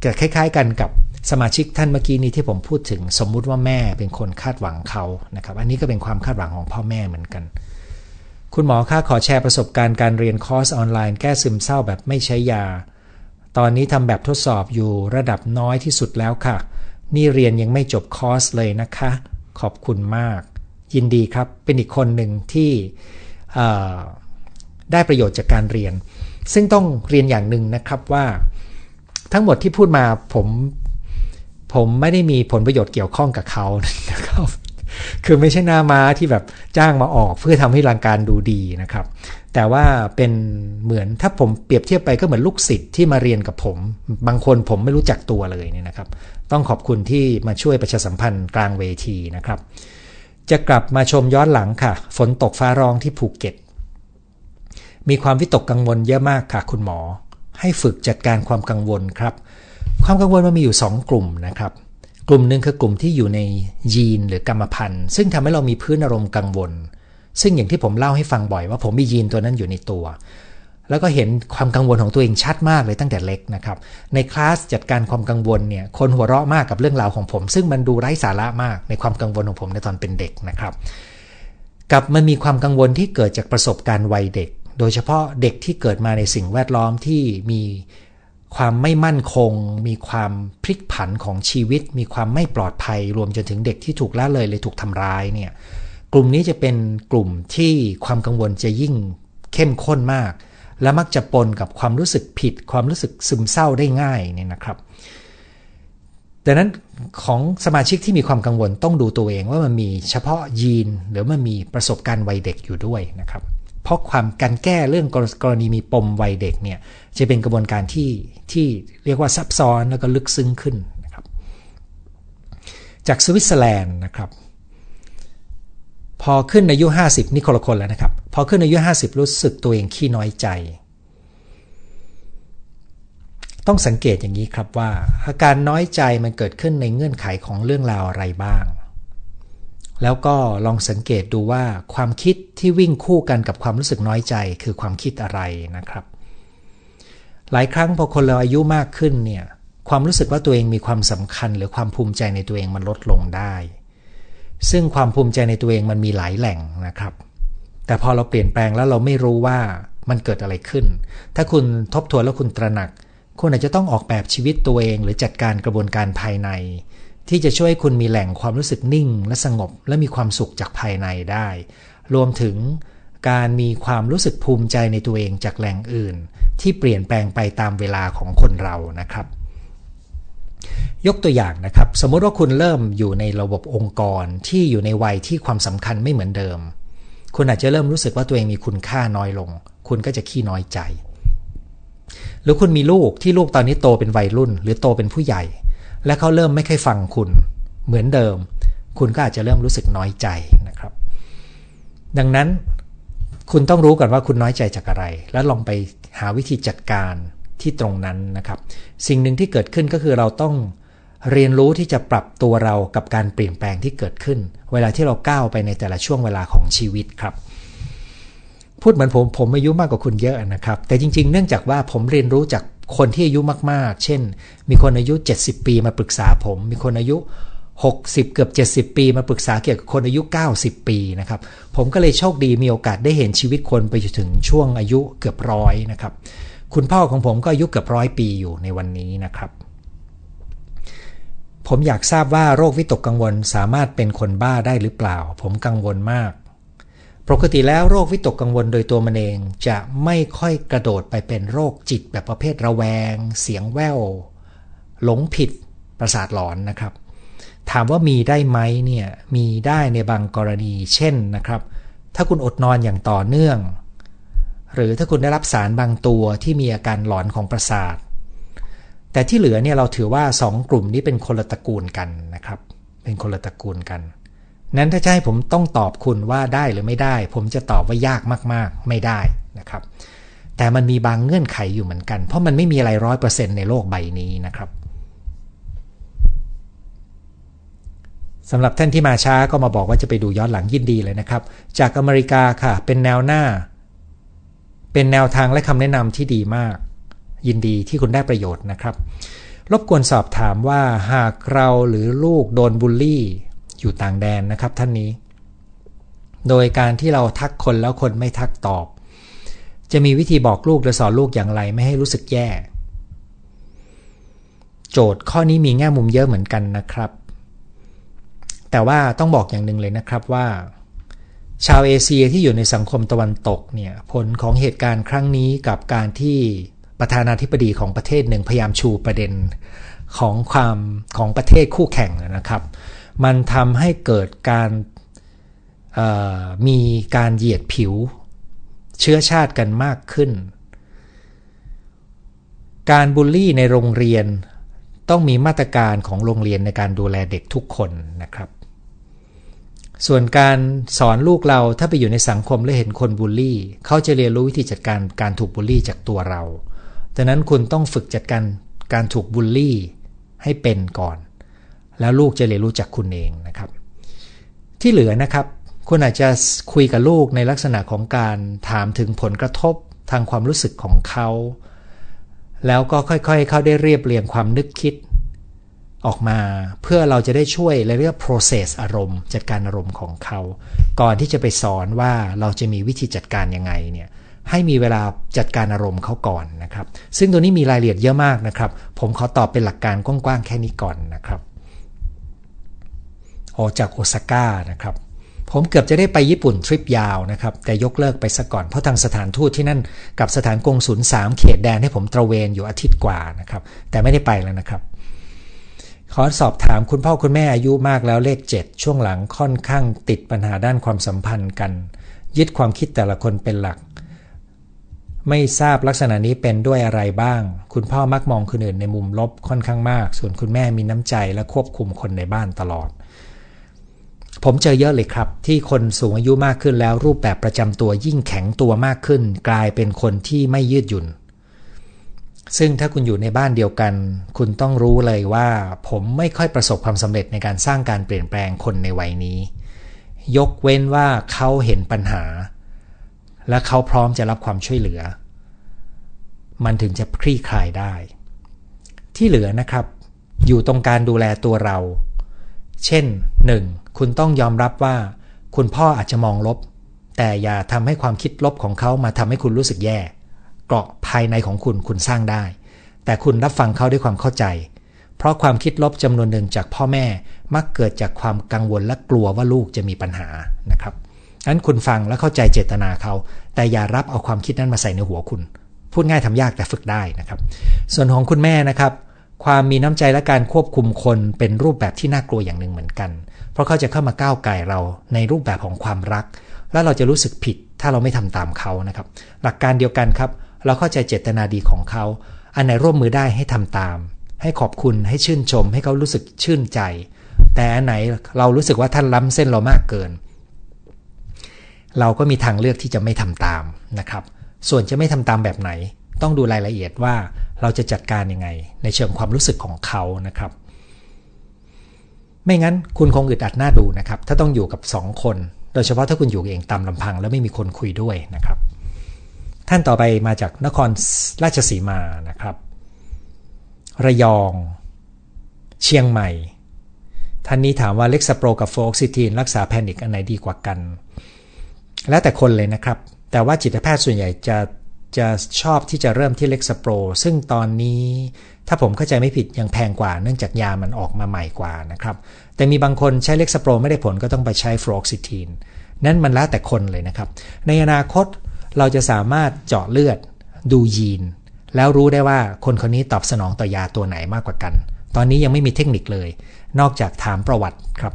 เกิดคล้าย ๆ กันกับสมาชิกท่านเมื่อกี้นี้ที่ผมพูดถึงสมมุติว่าแม่เป็นคนคาดหวังเขานะครับ อันนี้ก็เป็นความคาดหวังของพ่อแม่เหมือนกัน คุณหมอค่าขอแชร์ประสบการณ์การเรียนคอร์สออนไลน์แก้ซึมเศร้าแบบไม่ใช้ยา ตอนนี้ทำแบบทดสอบอยู่ระดับน้อยที่สุดแล้วค่ะ นี่เรียนยังไม่จบคอร์สเลยนะคะ ขอบคุณมาก ยินดีครับ เป็นอีกคนหนึ่งที่ได้ประโยชน์จากการเรียน ซึ่งต้องเรียนอย่างหนึ่งนะครับว่า ทั้งหมดที่พูดมาผมผมไม่ได้มีผลประโยชน์เกี่ยวข้องกับเขานะครับ คือไม่ใช่หน้าม้าที่แบบจ้างมาออกเพื่อทำให้รังการดูดีนะครับ แต่ว่าเป็นเหมือนถ้าผมเปรียบเทียบไปก็เหมือนลูกศิษย์ที่มาเรียนกับผม บางคนผมไม่รู้จักตัวเลยเนี่ยนะครับ ต้องขอบคุณที่มาช่วยประชาสัมพันธ์กลางเวทีนะครับ จะกลับมาชมย้อนหลังค่ะ ฝนตกฟ้าร้องที่ภูเก็ต มีความวิตกกังวลเยอะมากค่ะ คุณหมอ ให้ฝึกจัดการความกังวลครับ ความกังวลมันมีอยู่ 2 กลุ่มนะครับ กลุ่มหนึ่งคือกลุ่มที่อยู่ในยีนหรือกรรมพันธุ์ ซึ่งทำให้เรามีพื้นอารมณ์กังวล ซึ่งอย่างที่ผมเล่าให้ฟังบ่อยว่าผมมียีนตัวนั้นอยู่ในตัว แล้วก็เห็นความกังวลของตัวเองชัดมากเลยตั้งแต่เล็กนะครับ ในคลาสจัดการความกังวลเนี่ยคนหัวเราะมากกับเรื่องราวของผม ซึ่งมันดูไร้สาระมากในความกังวลของผมในตอนเป็นเด็กนะครับ กับมันมีความกังวลที่เกิดจากประสบการณ์วัยเด็ก โดยเฉพาะเด็กที่เกิดมาในสิ่งแวดล้อมที่มี ความไม่มั่นคง มีความพลิกผันของชีวิต มีความไม่ปลอดภัย รวมจนถึงเด็กที่ถูกละเลยเลยถูกทำร้ายเนี่ยกลุ่มนี้จะเป็นกลุ่มที่ความกังวลจะยิ่งเข้มข้นมาก และมักจะปนกับความรู้สึกผิด ความรู้สึกซึมเศร้าได้ง่ายเนี่ยนะครับดังนั้นของสมาชิกที่มีความกังวลต้องดูตัวเองว่ามันมีเฉพาะยีน หรือมันมีประสบการณ์วัยเด็กอยู่ด้วยนะครับ เพราะความการแก้เรื่องกรณีมีปมวัยเด็กเนี่ยจะเป็นกระบวนการที่ที่เรียกว่าซับซ้อนแล้วก็ลึกซึ้งขึ้นนะครับ จากสวิตเซอร์แลนด์นะครับ พอขึ้นอายุ 50 นี่คนละคนแล้วนะครับ พอขึ้นอายุ 50 รู้สึกตัวเองขี้น้อยใจ ต้องสังเกตอย่างนี้ครับว่า อาการน้อยใจมันเกิดขึ้นในเงื่อนไขของเรื่องราวอะไรบ้าง แล้วก็ลองสังเกตดูว่าความคิดที่วิ่งคู่กันกับความรู้สึกน้อยใจคือความคิดอะไรนะครับ หลายครั้งพอคนเราอายุมากขึ้นเนี่ยความรู้สึกว่าตัวเองมีความสำคัญ หรือความภูมิใจในตัวเองมันลดลงได้ ซึ่งความภูมิใจในตัวเองมันมีหลายแหล่งนะครับ แต่พอเราเปลี่ยนแปลงแล้วเราไม่รู้ว่ามันเกิดอะไรขึ้น ถ้าคุณทบทวนแล้วคุณตระหนัก คุณอาจจะต้องออกแบบชีวิตตัวเอง หรือจัดการกระบวนการภายใน ที่จะช่วยคุณมีแหล่งความรู้สึกนิ่ง และสงบและมีความสุขจากภายในได้ รวมถึงการมีความรู้สึกภูมิใจในตัวเองจากแหล่งอื่น ที่เปลี่ยนแปลงไปตามเวลาของคนเรานะครับ ยกตัวอย่างนะครับ สมมติว่าคุณเริ่มอยู่ในระบบองค์กรที่อยู่ในวัยที่ความสำคัญไม่เหมือนเดิม คุณอาจจะเริ่มรู้สึกว่าตัวเองมีคุณค่าน้อยลง คุณก็จะขี้น้อยใจ หรือคุณมีลูกที่ลูกตอนนี้โตเป็นวัยรุ่น หรือโตเป็นผู้ใหญ่ และเขาเริ่มไม่ค่อยฟังคุณเหมือนเดิม คุณก็อาจจะเริ่มรู้สึกน้อยใจนะครับ ดังนั้นคุณต้องรู้ก่อนว่าคุณน้อยใจจากอะไร แล้วลองไปหาวิธีจัดการที่ตรงนั้นนะครับ สิ่งหนึ่งที่เกิดขึ้นก็คือเราต้องเรียนรู้ที่จะปรับตัวเรากับการเปลี่ยนแปลงที่เกิดขึ้น เวลาที่เราก้าวไปในแต่ละช่วงเวลาของชีวิตครับ พูดเหมือนผมผมอายุมากกว่าคุณเยอะนะครับ แต่จริง ๆ เนื่องจากว่าผมเรียนรู้จาก คนที่อายุมากๆ เช่น มีคนอายุ 70 ปีมาปรึกษาผม มีคนอายุ 60 เกือบ 70 ปี มาปรึกษาเกี่ยวกับคนอายุ 90 ปีนะครับ ผมก็เลยโชคดีมีโอกาสได้เห็นชีวิตคนไปจนถึงช่วงอายุเกือบร้อยนะครับ คุณพ่อของผมก็อายุเกือบร้อยปีอยู่ในวันนี้นะครับ ผมอยากทราบว่าโรควิตกกังวลสามารถเป็นคนบ้าได้หรือเปล่า ผมกังวลมาก ปกติแล้วโรควิตกกังวลโดยตัวมันเองจะไม่ค่อยกระโดดไปเป็นโรคจิตแบบประเภทระแวง เสียงแววหลงผิด ประสาทหลอนนะครับ ถามว่ามีได้ไหมเนี่ยมีได้ในบางกรณี เช่นนะครับ ถ้าคุณอดนอนอย่างต่อเนื่อง หรือถ้าคุณได้รับสารบางตัวที่มีอาการหลอนของประสาท แต่ที่เหลือเนี่ยเราถือว่า 2 กลุ่มนี้เป็นคนละตระกูลกันนะครับ เป็นคนละตระกูลกัน นั้นถ้าจะให้ผมต้องตอบคุณว่าได้หรือไม่ได้ ผมจะตอบว่ายากมาก ๆ ไม่ได้นะครับ แต่มันมีบางเงื่อนไขอยู่เหมือนกัน เพราะมันไม่มีอะไรร้อยเปอร์เซ็นในโลกใบนี้นะครับสำหรับท่านที่มาช้าก็มาบอกว่าจะไปดูย้อนหลังยินดีเลยนะครับ จากอเมริกาค่ะ เป็นแนวหน้า เป็นแนวทางและคำแนะนำที่ดีมาก ยินดีที่คุณได้ประโยชน์นะครับ รบกวนสอบถามว่าหากเราหรือลูกโดนบูลลี่ อยู่ต่างแดนนะครับท่านนี้ โดยการที่เราทักคนแล้วคนไม่ทักตอบ จะมีวิธีบอกลูกหรือสอนลูกอย่างไรไม่ให้รู้สึกแย่ โจทย์ข้อนี้มีแง่มุมเยอะเหมือนกันนะครับ แต่ว่าต้องบอกอย่างหนึ่งเลยนะครับว่า ชาวเอเชียที่อยู่ในสังคมตะวันตกเนี่ยผลของเหตุการณ์ครั้งนี้กับการที่ประธานาธิบดีของประเทศหนึ่งพยายามชูประเด็นของความของประเทศคู่แข่งนะครับ มันทำให้เกิดการมีการเหยียดผิว เชื้อชาติกันมากขึ้น การบูลลี่ในโรงเรียนต้องมีมาตรการของโรงเรียนในการดูแลเด็กทุกคนนะครับ ส่วนการสอนลูกเราถ้าไปอยู่ในสังคมและเห็นคนบูลลี่ เขาจะเรียนรู้วิธีจัดการการถูกบูลลี่จากตัวเราดังนั้นคุณต้องฝึกจัดการการถูกบูลลี่ให้เป็นก่อน แล้วลูกจะเรียนรู้จากคุณเองนะครับ ที่เหลือนะครับคุณอาจจะคุยกับลูกในลักษณะของการถามถึงผลกระทบทางความรู้สึกของเขา แล้วก็ค่อยๆ เขาได้เรียบเรียงความนึกคิดออกมาเพื่อเราจะได้ช่วยเรียก process อารมณ์ จัดการอารมณ์ของเขา ก่อนที่จะไปสอนว่าเราจะมีวิธีจัดการยังไงเนี่ยให้มีเวลาจัดการอารมณ์เขาก่อนนะครับ ซึ่งตัวนี้มีรายละเอียดเยอะมากนะครับ ผมขอตอบเป็นหลักการกว้างๆแค่นี้ก่อนนะครับ ออกจากโอซาก้านะครับผมเกือบจะได้ไปญี่ปุ่นทริปยาวนะครับ แต่ยกเลิกไปซะก่อนเพราะทางสถานทูตที่นั่นกับสถานกงศูนย์สามเขตแดนให้ผมตระเวนอยู่อาทิตย์กว่านะครับ แต่ไม่ได้ไปแล้วนะครับ ขอสอบถามคุณพ่อคุณแม่อายุมากแล้วเลข 7 ช่วงหลังค่อนข้างติดปัญหาด้านความสัมพันธ์กัน ยึดความคิดแต่ละคนเป็นหลัก ไม่ทราบลักษณะนี้เป็นด้วยอะไรบ้าง คุณพ่อมักมองคนอื่นในมุมลบค่อนข้างมาก ส่วนคุณแม่มีน้ำใจและควบคุมคนในบ้านตลอด ผมเจอเยอะเลยครับ ที่คนสูงอายุมากขึ้นแล้วรูปแบบประจำตัวยิ่งแข็งตัวมากขึ้น กลายเป็นคนที่ไม่ยืดหยุ่น ซึ่งถ้าคุณอยู่ในบ้านเดียวกัน คุณต้องรู้เลยว่า ผมไม่ค่อยประสบความสำเร็จในการสร้างการเปลี่ยนแปลงคนในวัยนี้ ยกเว้นว่าเขาเห็นปัญหา และเขาพร้อมจะรับความช่วยเหลือ มันถึงจะคลี่คลายได้ ที่เหลือนะครับ อยู่ตรงการดูแลตัวเรา เช่น 1. คุณต้องยอมรับว่า คุณพ่ออาจจะมองลบ แต่อย่าทำให้ความคิดลบของเขามาทำให้คุณรู้สึกแย่ เกราะภายในของคุณคุณสร้างได้ แต่คุณรับฟังเขาด้วยความเข้าใจ เพราะความคิดลบจำนวนหนึ่งจากพ่อแม่มักเกิดจากความกังวลและกลัวว่าลูกจะมีปัญหานะครับนั้นคุณฟังและเข้าใจเจตนาเขา แต่อย่ารับเอาความคิดนั้นมาใส่ในหัวคุณ พูดง่ายทำยากแต่ฝึกได้นะครับ ส่วนของคุณแม่นะครับ ความมีน้ำใจและการควบคุมคนเป็นรูปแบบที่น่ากลัวอย่างหนึ่งเหมือนกัน เพราะเขาจะเข้ามาก้าวไก่เราในรูปแบบของความรัก และเราจะรู้สึกผิดถ้าเราไม่ทำตามเขานะครับ หลักการเดียวกันครับ เราเข้าใจเจตนาดีของเขา อันไหนร่วมมือได้ให้ทำตาม ให้ขอบคุณให้ชื่นชม ให้เขารู้สึกชื่นใจ แต่อันไหนเรารู้สึกว่าท่านล้ำเส้นเรามากเกิน เราก็มีทางเลือกที่จะไม่ทำตามนะครับ ส่วนจะไม่ทำตามแบบไหน ต้องดูรายละเอียดว่าเราจะจัดการยังไง ในเชิงความรู้สึกของเขานะครับ ไม่งั้นคุณคงอึดอัดหน้าดูนะครับ ถ้าต้องอยู่กับสองคน โดยเฉพาะถ้าคุณอยู่เองตามลำพัง แล้วไม่มีคนคุยด้วยนะครับ ท่านต่อไปมาจากนครราชสีมานะครับ ระยอง เชียงใหม่ ท่านนี้ถามว่าเล็กซโปรกับโฟกซิทีนรักษาแพนิคอันไหนดีกว่ากัน แล้วแต่คนเลยนะครับ แต่ว่าจิตแพทย์ส่วนใหญ่จะ จะชอบที่จะเริ่มที่เล็กซโปรซึ่งตอนนี้ถ้าผมเข้าใจไม่ผิดยังแพงกว่าเนื่องจากยามันออกมาใหม่กว่านะครับแต่มีบางคนใช้เล็กซโปรไม่ได้ผลก็ต้องไปใช้ฟลอกซิทีนนั่นมันแล้วแต่คนเลยนะครับ ในอนาคตเราจะสามารถเจาะเลือด ดูยีน แล้วรู้ได้ว่าคนคนนี้ตอบสนองต่อยาตัวไหนมากกว่ากัน ตอนนี้ยังไม่มีเทคนิคเลย นอกจากถามประวัติครับ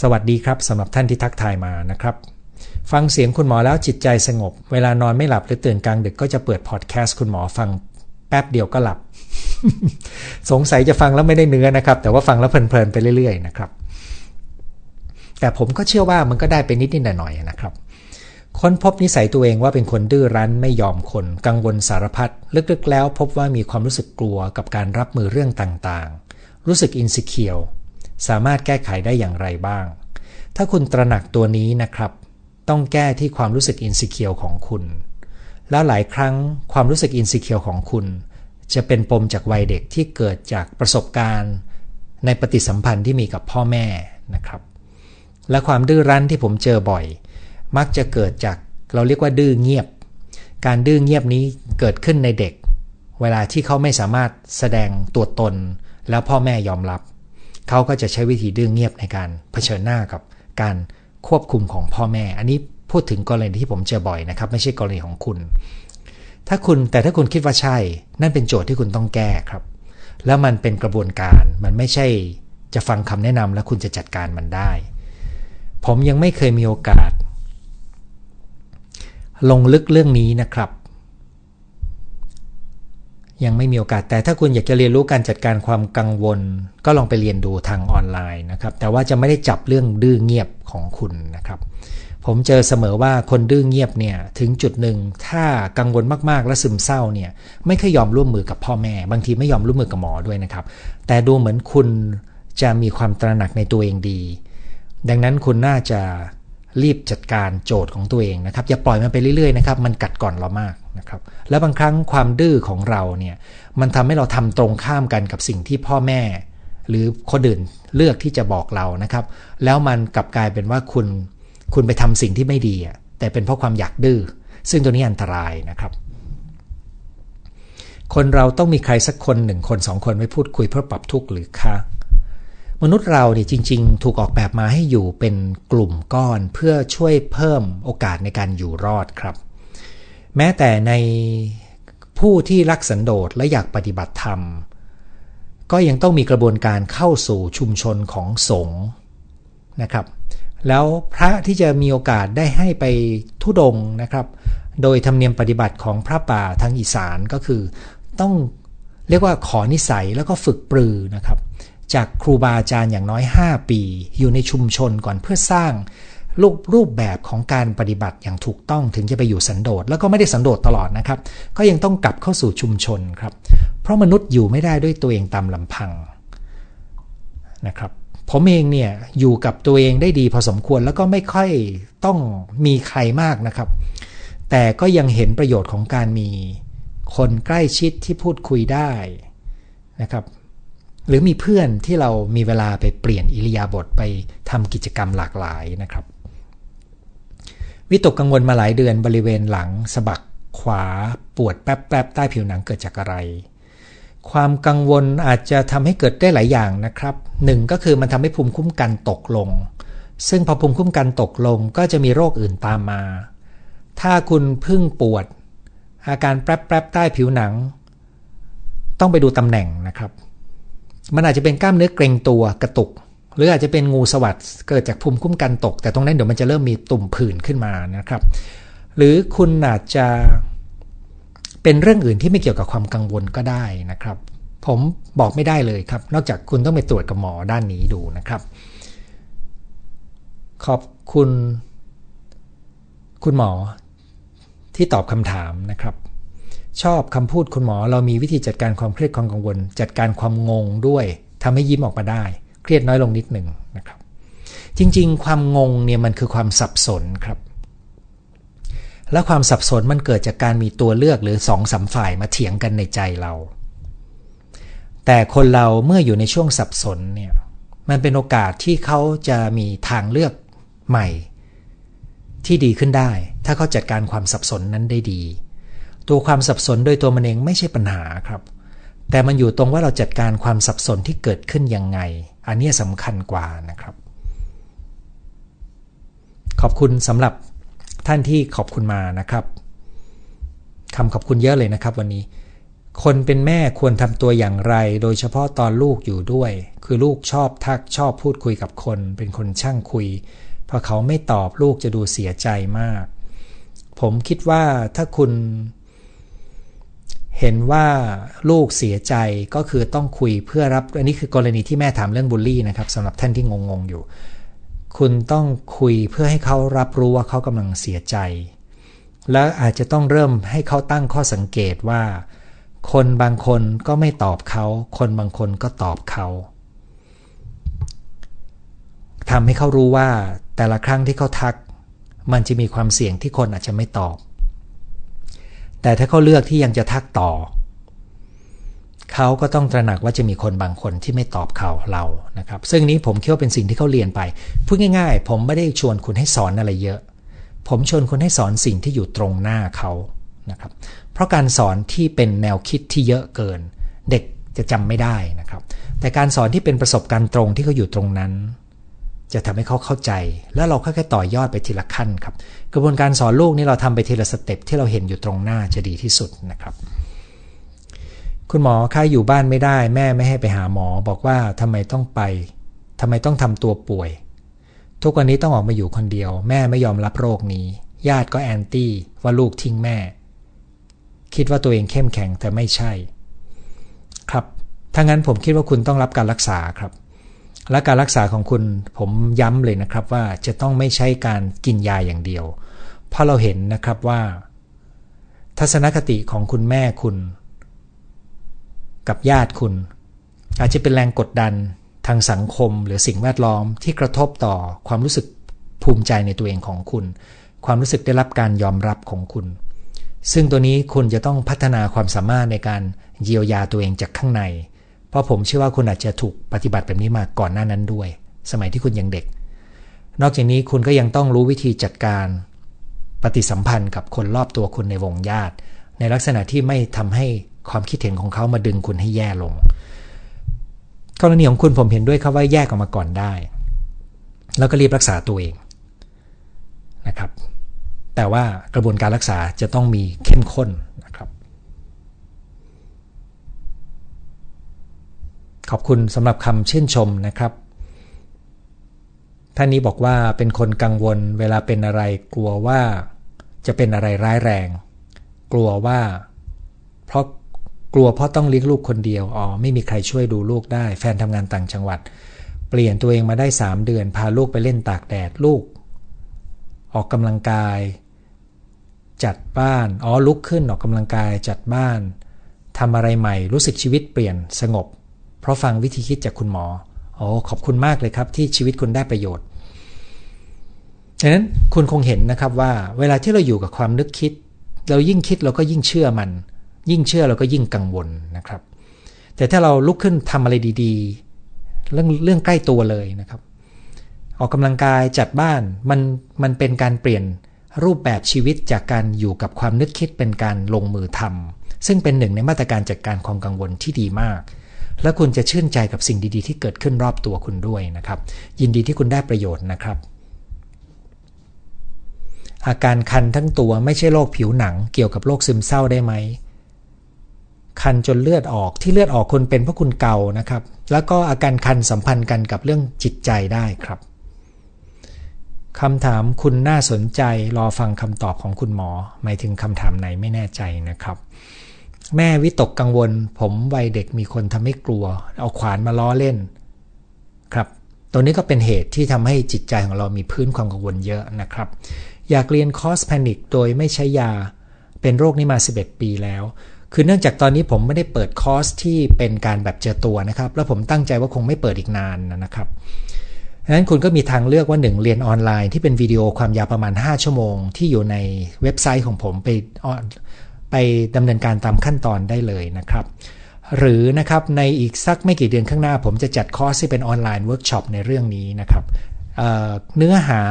สวัสดีครับสำหรับท่านที่ทักทายมานะครับ ฟังเสียงคุณหมอแล้วจิตใจสงบ เวลานอนไม่หลับหรือตื่นกลางดึกก็จะเปิดพอดแคสต์คุณหมอฟังแป๊บเดียวก็หลับ สงสัยจะฟังแล้วไม่ได้เนื้อนะครับ แต่ว่าฟังแล้วเพลินๆไปเรื่อยๆนะครับ แต่ผมก็เชื่อว่ามันก็ได้ไปนิดนิดหน่อยๆนะครับ ค้นพบนิสัยตัวเองว่าเป็นคนดื้อรั้นไม่ยอมคน กังวลสารพัดลึกๆ แล้วพบว่ามีความรู้สึกกลัวกับการรับมือเรื่องต่างๆ รู้สึกอินสิเคียวสามารถแก้ไขได้อย่างไรบ้าง ถ้าคุณตระหนักตัวนี้นะครับ ต้องแก้ที่ความรู้สึกอินสิเคียวของคุณ แล้วหลายครั้งความรู้สึกอินสิเคียวของคุณ จะเป็นปมจากวัยเด็กที่เกิดจากประสบการณ์ ในปฏิสัมพันธ์ที่มีกับพ่อแม่นะครับ และความดื้อรั้นที่ผมเจอบ่อย มักจะเกิดจากเราเรียกว่าดื้อเงียบ การดื้อเงียบนี้เกิดขึ้นในเด็ก เวลาที่เขาไม่สามารถแสดงตัวตน แล้วพ่อแม่ยอมรับ เขาก็จะใช้วิธีดื้อเงียบในการเผชิญหน้ากับการ ควบคุมของพ่อแม่ อันนี้พูดถึงกรณีที่ผมเจอบ่อยนะครับ ไม่ใช่กรณีของคุณ ถ้าคุณแต่ถ้าคุณคิดว่าใช่ นั่นเป็นโจทย์ที่คุณต้องแก้ครับ แล้วมันเป็นกระบวนการมันไม่ใช่จะฟังคำแนะนำแล้วคุณจะจัดการมันได้ ผมยังไม่เคยมีโอกาส ลงลึกเรื่องนี้นะครับ ยังไม่มีโอกาส แต่ถ้าคุณอยากจะเรียนรู้การจัดการความกังวล ก็ลองไปเรียนดูทางออนไลน์นะครับ แต่ว่าจะไม่ได้จับเรื่องดื้อเงียบของคุณนะครับ ผมเจอเสมอว่าคนดื้อเงียบเนี่ยถึงจุดหนึ่งถ้ากังวลมากๆ และซึมเศร้าเนี่ยไม่เคยยอมร่วมมือกับพ่อแม่ บางทีไม่ยอมร่วมมือกับหมอด้วยนะครับ แต่ดูเหมือนคุณจะมีความตระหนักในตัวเองดี ดังนั้นคุณน่าจะ รีบจัดการโจทย์ของตัวเองนะครับ อย่าปล่อยมันไปเรื่อยๆนะครับมันกัดก่อนเรามากนะครับ แล้วบางครั้งความดื้อของเราเนี่ยมันทำให้เราทำตรงข้ามกันกับสิ่งที่พ่อแม่ หรือคนอื่นเลือกที่จะบอกเรานะครับ แล้วมันกลับกลายเป็นว่าคุณคุณไปทำสิ่งที่ไม่ดีอะแต่เป็นเพราะความอยากดื้อซึ่งตัวนี้อันตรายนะครับ คนเราต้องมีใครสักคนหนึ่งคนสองคนไว้พูดคุยเพื่อปรับทุกข์หรือคะ มนุษย์เราเนี่ยจริง ๆ ถูกออกแบบมาให้อยู่เป็นกลุ่มก้อนเพื่อช่วยเพิ่มโอกาสในการอยู่รอดครับ แม้แต่ในผู้ที่รักสันโดษและอยากปฏิบัติธรรม ก็ยังต้องมีกระบวนการเข้าสู่ชุมชนของสงฆ์นะครับ แล้วพระที่จะมีโอกาสได้ให้ไปทุดงนะครับ โดยธรรมเนียมปฏิบัติของพระป่าทางอีสานก็คือ ต้องเรียกว่าขอนิสัยแล้วก็ฝึกปรือนะครับ จากครูบาอาจารย์อย่างน้อย 5 ปี อยู่ในชุมชนก่อนเพื่อสร้างรูปรูปแบบของการปฏิบัติอย่างถูกต้องถึงจะไปอยู่สันโดษแล้วก็ไม่ได้สันโดษตลอดนะครับ ก็ยังต้องกลับเข้าสู่ชุมชนครับ เพราะมนุษย์อยู่ไม่ได้ด้วยตัวเองตามลำพังนะครับผมเองเนี่ยอยู่กับตัวเองได้ดีพอสมควรแล้วก็ไม่ค่อยต้องมีใครมากนะครับ แต่ก็ยังเห็นประโยชน์ของการมีคนใกล้ชิดที่พูดคุยได้นะครับ หรือมีเพื่อนที่เรามีเวลาไปเปลี่ยนอิริยาบถไปทำกิจกรรมหลากหลายนะครับ วิตกกังวลมาหลายเดือนบริเวณหลังสะบักขวาปวดแป๊บๆใต้ผิวหนังเกิดจากอะไร ความกังวลอาจจะทำให้เกิดได้หลายอย่างนะครับหนึ่งก็คือมันทำให้ภูมิคุ้มกันตกลง ซึ่งพอภูมิคุ้มกันตกลงก็จะมีโรคอื่นตามมา ถ้าคุณพึ่งปวด อาการแป๊บๆใต้ผิวหนัง ต้องไปดูตำแหน่งนะครับ มันอาจจะเป็นกล้ามเนื้อเกร็งตัวกระตุก หรืออาจจะเป็นงูสวัสด์เกิดจากภูมิคุ้มกันตก แต่ตรงนั้นเดี๋ยวมันจะเริ่มมีตุ่มผื่นขึ้นมานะครับ หรือคุณอาจจะเป็นเรื่องอื่นที่ไม่เกี่ยวกับความกังวลก็ได้นะครับ ผมบอกไม่ได้เลยครับ นอกจากคุณต้องไปตรวจกับหมอด้านนี้ดูนะครับ ขอบคุณ คุณหมอที่ตอบคำถามนะครับ ชอบคำพูดคุณหมอ เรามีวิธีจัดการความเครียดความกังวล จัดการความงงด้วยทำให้ยิ้มออกมาได้ เครียดน้อยลงนิดหนึ่งนะครับ จริงๆ ความงงเนี่ยมันคือความสับสนครับ และความสับสนมันเกิดจากการมีตัวเลือกหรือสองสาฝ่ายมาเถียงกันในใจเรา แต่คนเราเมื่ออยู่ในช่วงสับสนเนี่ยมันเป็นโอกาสที่เขาจะมีทางเลือกใหม่ ที่ดีขึ้นได้ ถ้าเขาจัดการความสับสนนั้นได้ดี ตัวความสับสนโดยตัวมันเองไม่ใช่ปัญหาครับ แต่มันอยู่ตรงว่าเราจัดการความสับสนที่เกิดขึ้นยังไง อันนี้สำคัญกว่านะครับ ขอบคุณสำหรับท่านที่ขอบคุณมานะครับคำขอบคุณเยอะเลยนะครับ วันนี้ คนเป็นแม่ควรทำตัวอย่างไร โดยเฉพาะตอนลูกอยู่ด้วย คือลูกชอบทักชอบพูดคุยกับคน เป็นคนช่างคุยพอเขาไม่ตอบลูกจะดูเสียใจมาก ผมคิดว่าถ้าคุณ เห็นว่าลูกเสียใจก็คือต้องคุยเพื่อรับ อันนี้คือกรณีที่แม่ถามเรื่องบูลลี่นะครับสำหรับท่านที่งงๆอยู่ คุณต้องคุยเพื่อให้เขารับรู้ว่าเขากำลังเสียใจ แล้วอาจจะต้องเริ่มให้เขาตั้งข้อสังเกตว่า คนบางคนก็ไม่ตอบเขา คนบางคนก็ตอบเขาทำให้เขารู้ว่าแต่ละครั้งที่เขาทัก มันจะมีความเสี่ยงที่คนอาจจะไม่ตอบ แต่ถ้าเขาเลือกที่ยังจะทักต่อ เขาก็ต้องตระหนักว่าจะมีคนบางคนที่ไม่ตอบเขาเรานะครับ ซึ่งนี้ผมคิดว่าเป็นสิ่งที่เขาเรียนไป พูดง่าย ๆ ผมไม่ได้ชวนคุณให้สอนอะไรเยอะ ผมชวนคุณให้สอนสิ่งที่อยู่ตรงหน้าเขานะครับ เพราะการสอนที่เป็นแนวคิดที่เยอะเกิน เด็กจะจำไม่ได้นะครับ แต่การสอนที่เป็นประสบการณ์ตรงที่เขาอยู่ตรงนั้น จะทำให้เขาเข้าใจ แล้วเราค่อยๆต่อยอดไปทีละขั้นครับ กระบวนการสอนลูกนี่เราทำไปทีละสเต็ปที่เราเห็นอยู่ตรงหน้าจะดีที่สุดนะครับ คุณหมอค่าอยู่บ้านไม่ได้ แม่ไม่ให้ไปหาหมอ บอกว่าทำไมต้องไปทำไมต้องทำตัวป่วย ทุกวันนี้ต้องออกมาอยู่คนเดียว แม่ไม่ยอมรับโรคนี้ ญาติก็แอนตี้ว่าลูกทิ้งแม่ คิดว่าตัวเองเข้มแข็งแต่ไม่ใช่ ครับถ้างั้นผมคิดว่าคุณต้องรับการรักษาครับ และการรักษาของคุณผมย้ำเลยนะครับว่าจะต้องไม่ใช่การกินยาอย่างเดียว เพราะเราเห็นนะครับว่า ทัศนคติของคุณแม่คุณ กับญาติคุณ อาจจะเป็นแรงกดดันทางสังคมหรือสิ่งแวดล้อมที่กระทบต่อความรู้สึกภูมิใจในตัวเองของคุณ ความรู้สึกได้รับการยอมรับของคุณ ซึ่งตัวนี้คุณจะต้องพัฒนาความสามารถในการเยียวยาตัวเองจากข้างใน ราะผมเชื่อว่าคุณอาจจะถูกปฏิบัติแบบนี้มาก่อนหน้านั้นด้วย สมัยที่คุณยังเด็ก นอกจากนี้คุณก็ยังต้องรู้วิธีจัดการปฏิสัมพันธ์กับคนรอบตัวคุณในวงญาติ ในลักษณะที่ไม่ทำให้ความคิดเห็นของเขามาดึงคุณให้แย่ลง กรณีของคุณผมเห็นด้วยครับว่าแยกออกมาก่อนได้ แล้วก็รีบรักษาตัวเองนะครับ แต่ว่ากระบวนการรักษาจะต้องมีเข้มข้น ขอบคุณสำหรับคำเช่นชมนะครับ ท่านนี้บอกว่าเป็นคนกังวลเวลาเป็นอะไรกลัวว่าจะเป็นอะไรร้ายแรง กลัวว่า เพราะกลัวเพราะต้องเลี้ยงลูกคนเดียวอ๋อไม่มีใครช่วยดูลูกได้ แฟนทำงานต่างจังหวัด เปลี่ยนตัวเองมาได้ 3 เดือน พาลูกไปเล่นตากแดดลูก ออกกำลังกาย จัดบ้านอ๋อลุกขึ้นออกกำลังกายจัดบ้านทำอะไรใหม่รู้สึกชีวิตเปลี่ยนสงบ ราะฟังวิธีคิดจากคุณหมอโอ้ขอบคุณมากเลยครับที่ชีวิตคุณได้ประโยชน์ฉะนั้นคุณคงเห็นนะครับว่าเวลาที่เราอยู่กับความนึกคิด เรายิ่งคิดเราก็ยิ่งเชื่อมัน ยิ่งเชื่อเราก็ยิ่งกังวลนะครับ แต่ถ้าเราลุกขึ้นทำอะไรดีๆ เรื่องเรื่องใกล้ตัวเลยนะครับ ออกกำลังกายจัดบ้านมันมันเป็นการเปลี่ยนรูปแบบชีวิตจากการอยู่กับความนึกคิดเป็นการลงมือทำซึ่งเป็นหนึ่งในมาตรการจัดการความกังวลที่ดีมาก และคุณจะชื่นใจกับสิ่งดีๆ ที่เกิดขึ้นรอบตัวคุณด้วยนะครับ ยินดีที่คุณได้ประโยชน์นะครับ อาการคันทั้งตัวไม่ใช่โรคผิวหนัง เกี่ยวกับโรคซึมเศร้าได้ไหมคันจนเลือดออกที่เลือดออกคนเป็นเพราะคุณเกานะครับ แล้วก็อาการคันสัมพันธ์กันกับเรื่องจิตใจได้ครับคำถามคุณน่าสนใจรอฟังคำตอบของคุณหมอ หมายถึงคำถามไหนไม่แน่ใจนะครับ แม่วิตกกังวล ผมวัยเด็กมีคนทำให้กลัว เอาขวานมาล้อเล่น ครับตัวนี้ก็เป็นเหตุที่ทำให้จิตใจของเรามีพื้นความกังวลเยอะนะครับ อยากเรียนคอร์สแพนิคโดยไม่ใช้ยา เป็นโรคนี้มา 11 ปีแล้ว คือเนื่องจากตอนนี้ผมไม่ได้เปิดคอร์สที่เป็นการแบบเจอตัวนะครับ แล้วผมตั้งใจว่าคงไม่เปิดอีกนานนะครับดังนั้นคุณก็มีทางเลือกว่า 1 เรียนออนไลน์ที่เป็นวิดีโอความยาวประมาณ 5 ชั่วโมง ที่อยู่ในเว็บไซต์ของผมไป ไปดำเนินการตามขั้นตอนได้เลยนะครับ หรือนะครับในอีกสักไม่กี่เดือนข้างหน้า ผมจะจัดคอร์สที่เป็นออนไลน์เวิร์กช็อปในเรื่องนี้นะครับเนื้อหา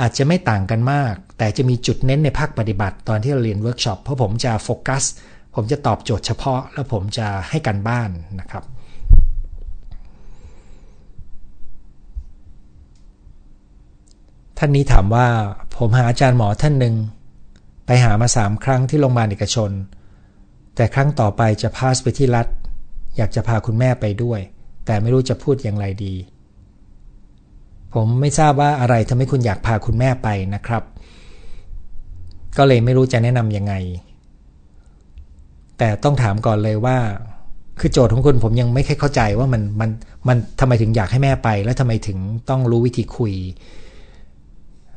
อาจจะไม่ต่างกันมาก แต่จะมีจุดเน้นในภาคปฏิบัติตอนที่เราเรียนเวิร์กช็อปเพราะผมจะโฟกัสผมจะตอบโจทย์เฉพาะ แล้วผมจะให้การบ้านนะครับท่านนี้ถามว่าผมหาอาจารย์หมอท่านหนึ่ง ไปหามาสามครั้งที่โรงพยาบาลเอกชน แต่ครั้งต่อไปจะพาสไปที่รัฐ อยากจะพาคุณแม่ไปด้วย แต่ไม่รู้จะพูดอย่างไรดี ผมไม่ทราบว่าอะไรทำให้คุณอยากพาคุณแม่ไปนะครับ ก็เลยไม่รู้จะแนะนำยังไง แต่ต้องถามก่อนเลยว่า คือโจทย์ของคุณผมยังไม่ค่อยเข้าใจว่ามันมันมันทำไมถึงอยากให้แม่ไป แล้วทำไมถึงต้องรู้วิธีคุย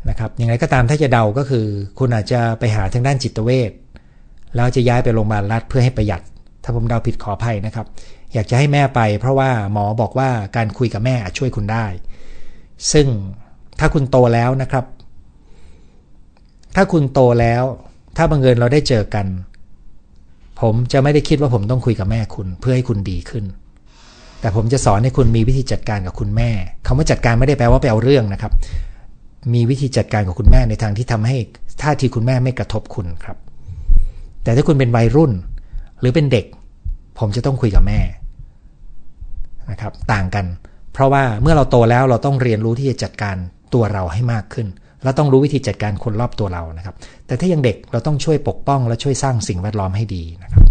นะครับยังไงก็ตามถ้าจะเดาก็คือ คุณอาจจะไปหาทางด้านจิตเวชแล้วจะย้ายไปโรงพยาบาลรัฐเพื่อให้ประหยัด ถ้าผมเดาผิดขออภัยนะครับ อยากจะให้แม่ไปเพราะว่าหมอบอกว่าการคุยกับแม่อาจช่วยคุณได้ ซึ่งถ้าคุณโตแล้วนะครับ ถ้าคุณโตแล้ว ถ้าบังเอิญเราได้เจอกัน ผมจะไม่ได้คิดว่าผมต้องคุยกับแม่คุณเพื่อให้คุณดีขึ้น แต่ผมจะสอนให้คุณมีวิธีจัดการกับคุณแม่คำว่าจัดการไม่ได้แปลว่าไปเอาเรื่องนะครับ มีวิธีจัดการกับคุณแม่ในทางที่ทำให้ท่าทีคุณแม่ไม่กระทบคุณครับ แต่ถ้าคุณเป็นวัยรุ่น หรือเป็นเด็ก ผมจะต้องคุยกับแม่นะครับต่างกัน เพราะว่าเมื่อเราโตแล้วเราต้องเรียนรู้ที่จะจัดการตัวเราให้มากขึ้น เราต้องรู้วิธีจัดการคนรอบตัวเรานะครับ แต่ถ้ายังเด็กเราต้องช่วยปกป้องและช่วยสร้างสิ่งแวดล้อมให้ดีนะครับ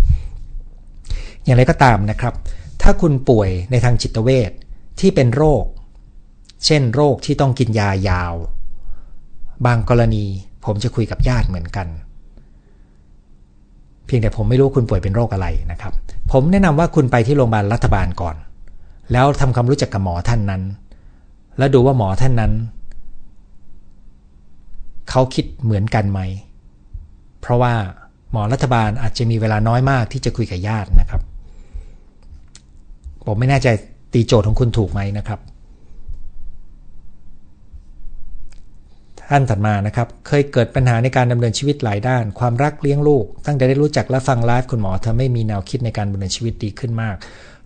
อย่างไรก็ตามนะครับ ถ้าคุณป่วยในทางจิตเวชที่เป็นโรค เช่น โรคที่ต้องกินยายาว บางกรณีผมจะคุยกับญาติเหมือนกัน เพียงแต่ผมไม่รู้คุณป่วยเป็นโรคอะไรนะครับ ผมแนะนำว่าคุณไปที่โรงพยาบาลรัฐบาลก่อน แล้วทำความรู้จักกับหมอท่านนั้น แล้วดูว่าหมอท่านนั้นเขาคิดเหมือนกันไหม เพราะว่าหมอรัฐบาลอาจจะมีเวลาน้อยมากที่จะคุยกับญาตินะครับ ผมไม่แน่ใจตีโจทย์ของคุณถูกไหมนะครับ ท่านถัดมานะครับ เคยเกิดปัญหาในการดำเนินชีวิตหลายด้าน ความรักเลี้ยงลูก ตั้งแต่ได้รู้จักและฟังไลฟ์คุณหมอทำให้มีแนวคิดในการดำเนินชีวิตดีขึ้นมาก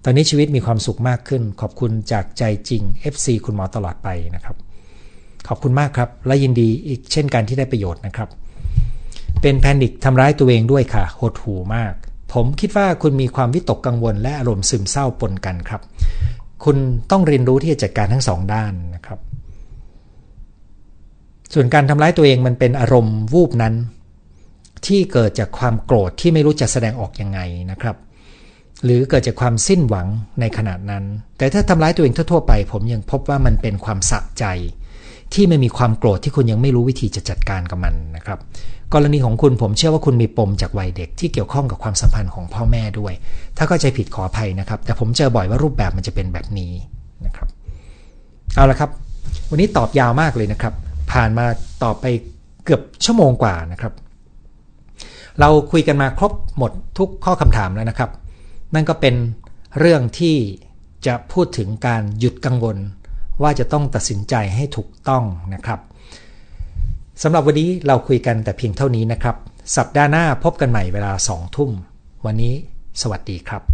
ตอนนี้ชีวิตมีความสุขมากขึ้น ขอบคุณจากใจจริง FC คุณหมอตลอดไปนะครับ ขอบคุณมากครับ และยินดีอีกเช่นกันที่ได้ประโยชน์นะครับ เป็นแพนิคทำร้ายตัวเองด้วยค่ะ หดหูมาก ผมคิดว่าคุณมีความวิตกกังวล และอารมณ์ซึมเศร้าปนกันครับ คุณต้องเรียนรู้ที่จะจัดการทั้งสองด้านนะครับ ส่วนการทำร้ายตัวเองมันเป็นอารมณ์วูบนั้น ที่เกิดจากความโกรธที่ไม่รู้จะแสดงออกยังไงนะครับ หรือเกิดจากความสิ้นหวังในขนาดนั้น แต่ถ้าทำร้ายตัวเองทั่วๆไป ผมยังพบว่ามันเป็นความสะใจที่ไม่มีความโกรธที่คุณยังไม่รู้วิธีจะจัดการกับมันนะครับ กรณีของคุณผมเชื่อว่าคุณมีปมจากวัยเด็กที่เกี่ยวข้องกับความสัมพันธ์ของพ่อแม่ด้วย ถ้าเข้าใจผิดขออภัยนะครับ แต่ผมเจอบ่อยว่ารูปแบบมันจะเป็นแบบนี้นะครับ เอาละครับ วันนี้ตอบยาวมากเลยนะครับ ผ่านมาต่อไปเกือบชั่วโมงกว่านะครับ เราคุยกันมาครบหมดทุกข้อคำถามแล้วนะครับ นั่นก็เป็นเรื่องที่จะพูดถึงการหยุดกังวล ว่าจะต้องตัดสินใจให้ถูกต้องนะครับสำหรับวันนี้เราคุยกันแต่เพียงเท่านี้นะครับ สัปดาห์หน้าพบกันใหม่เวลาสองทุ่ม วันนี้ สวัสดีครับ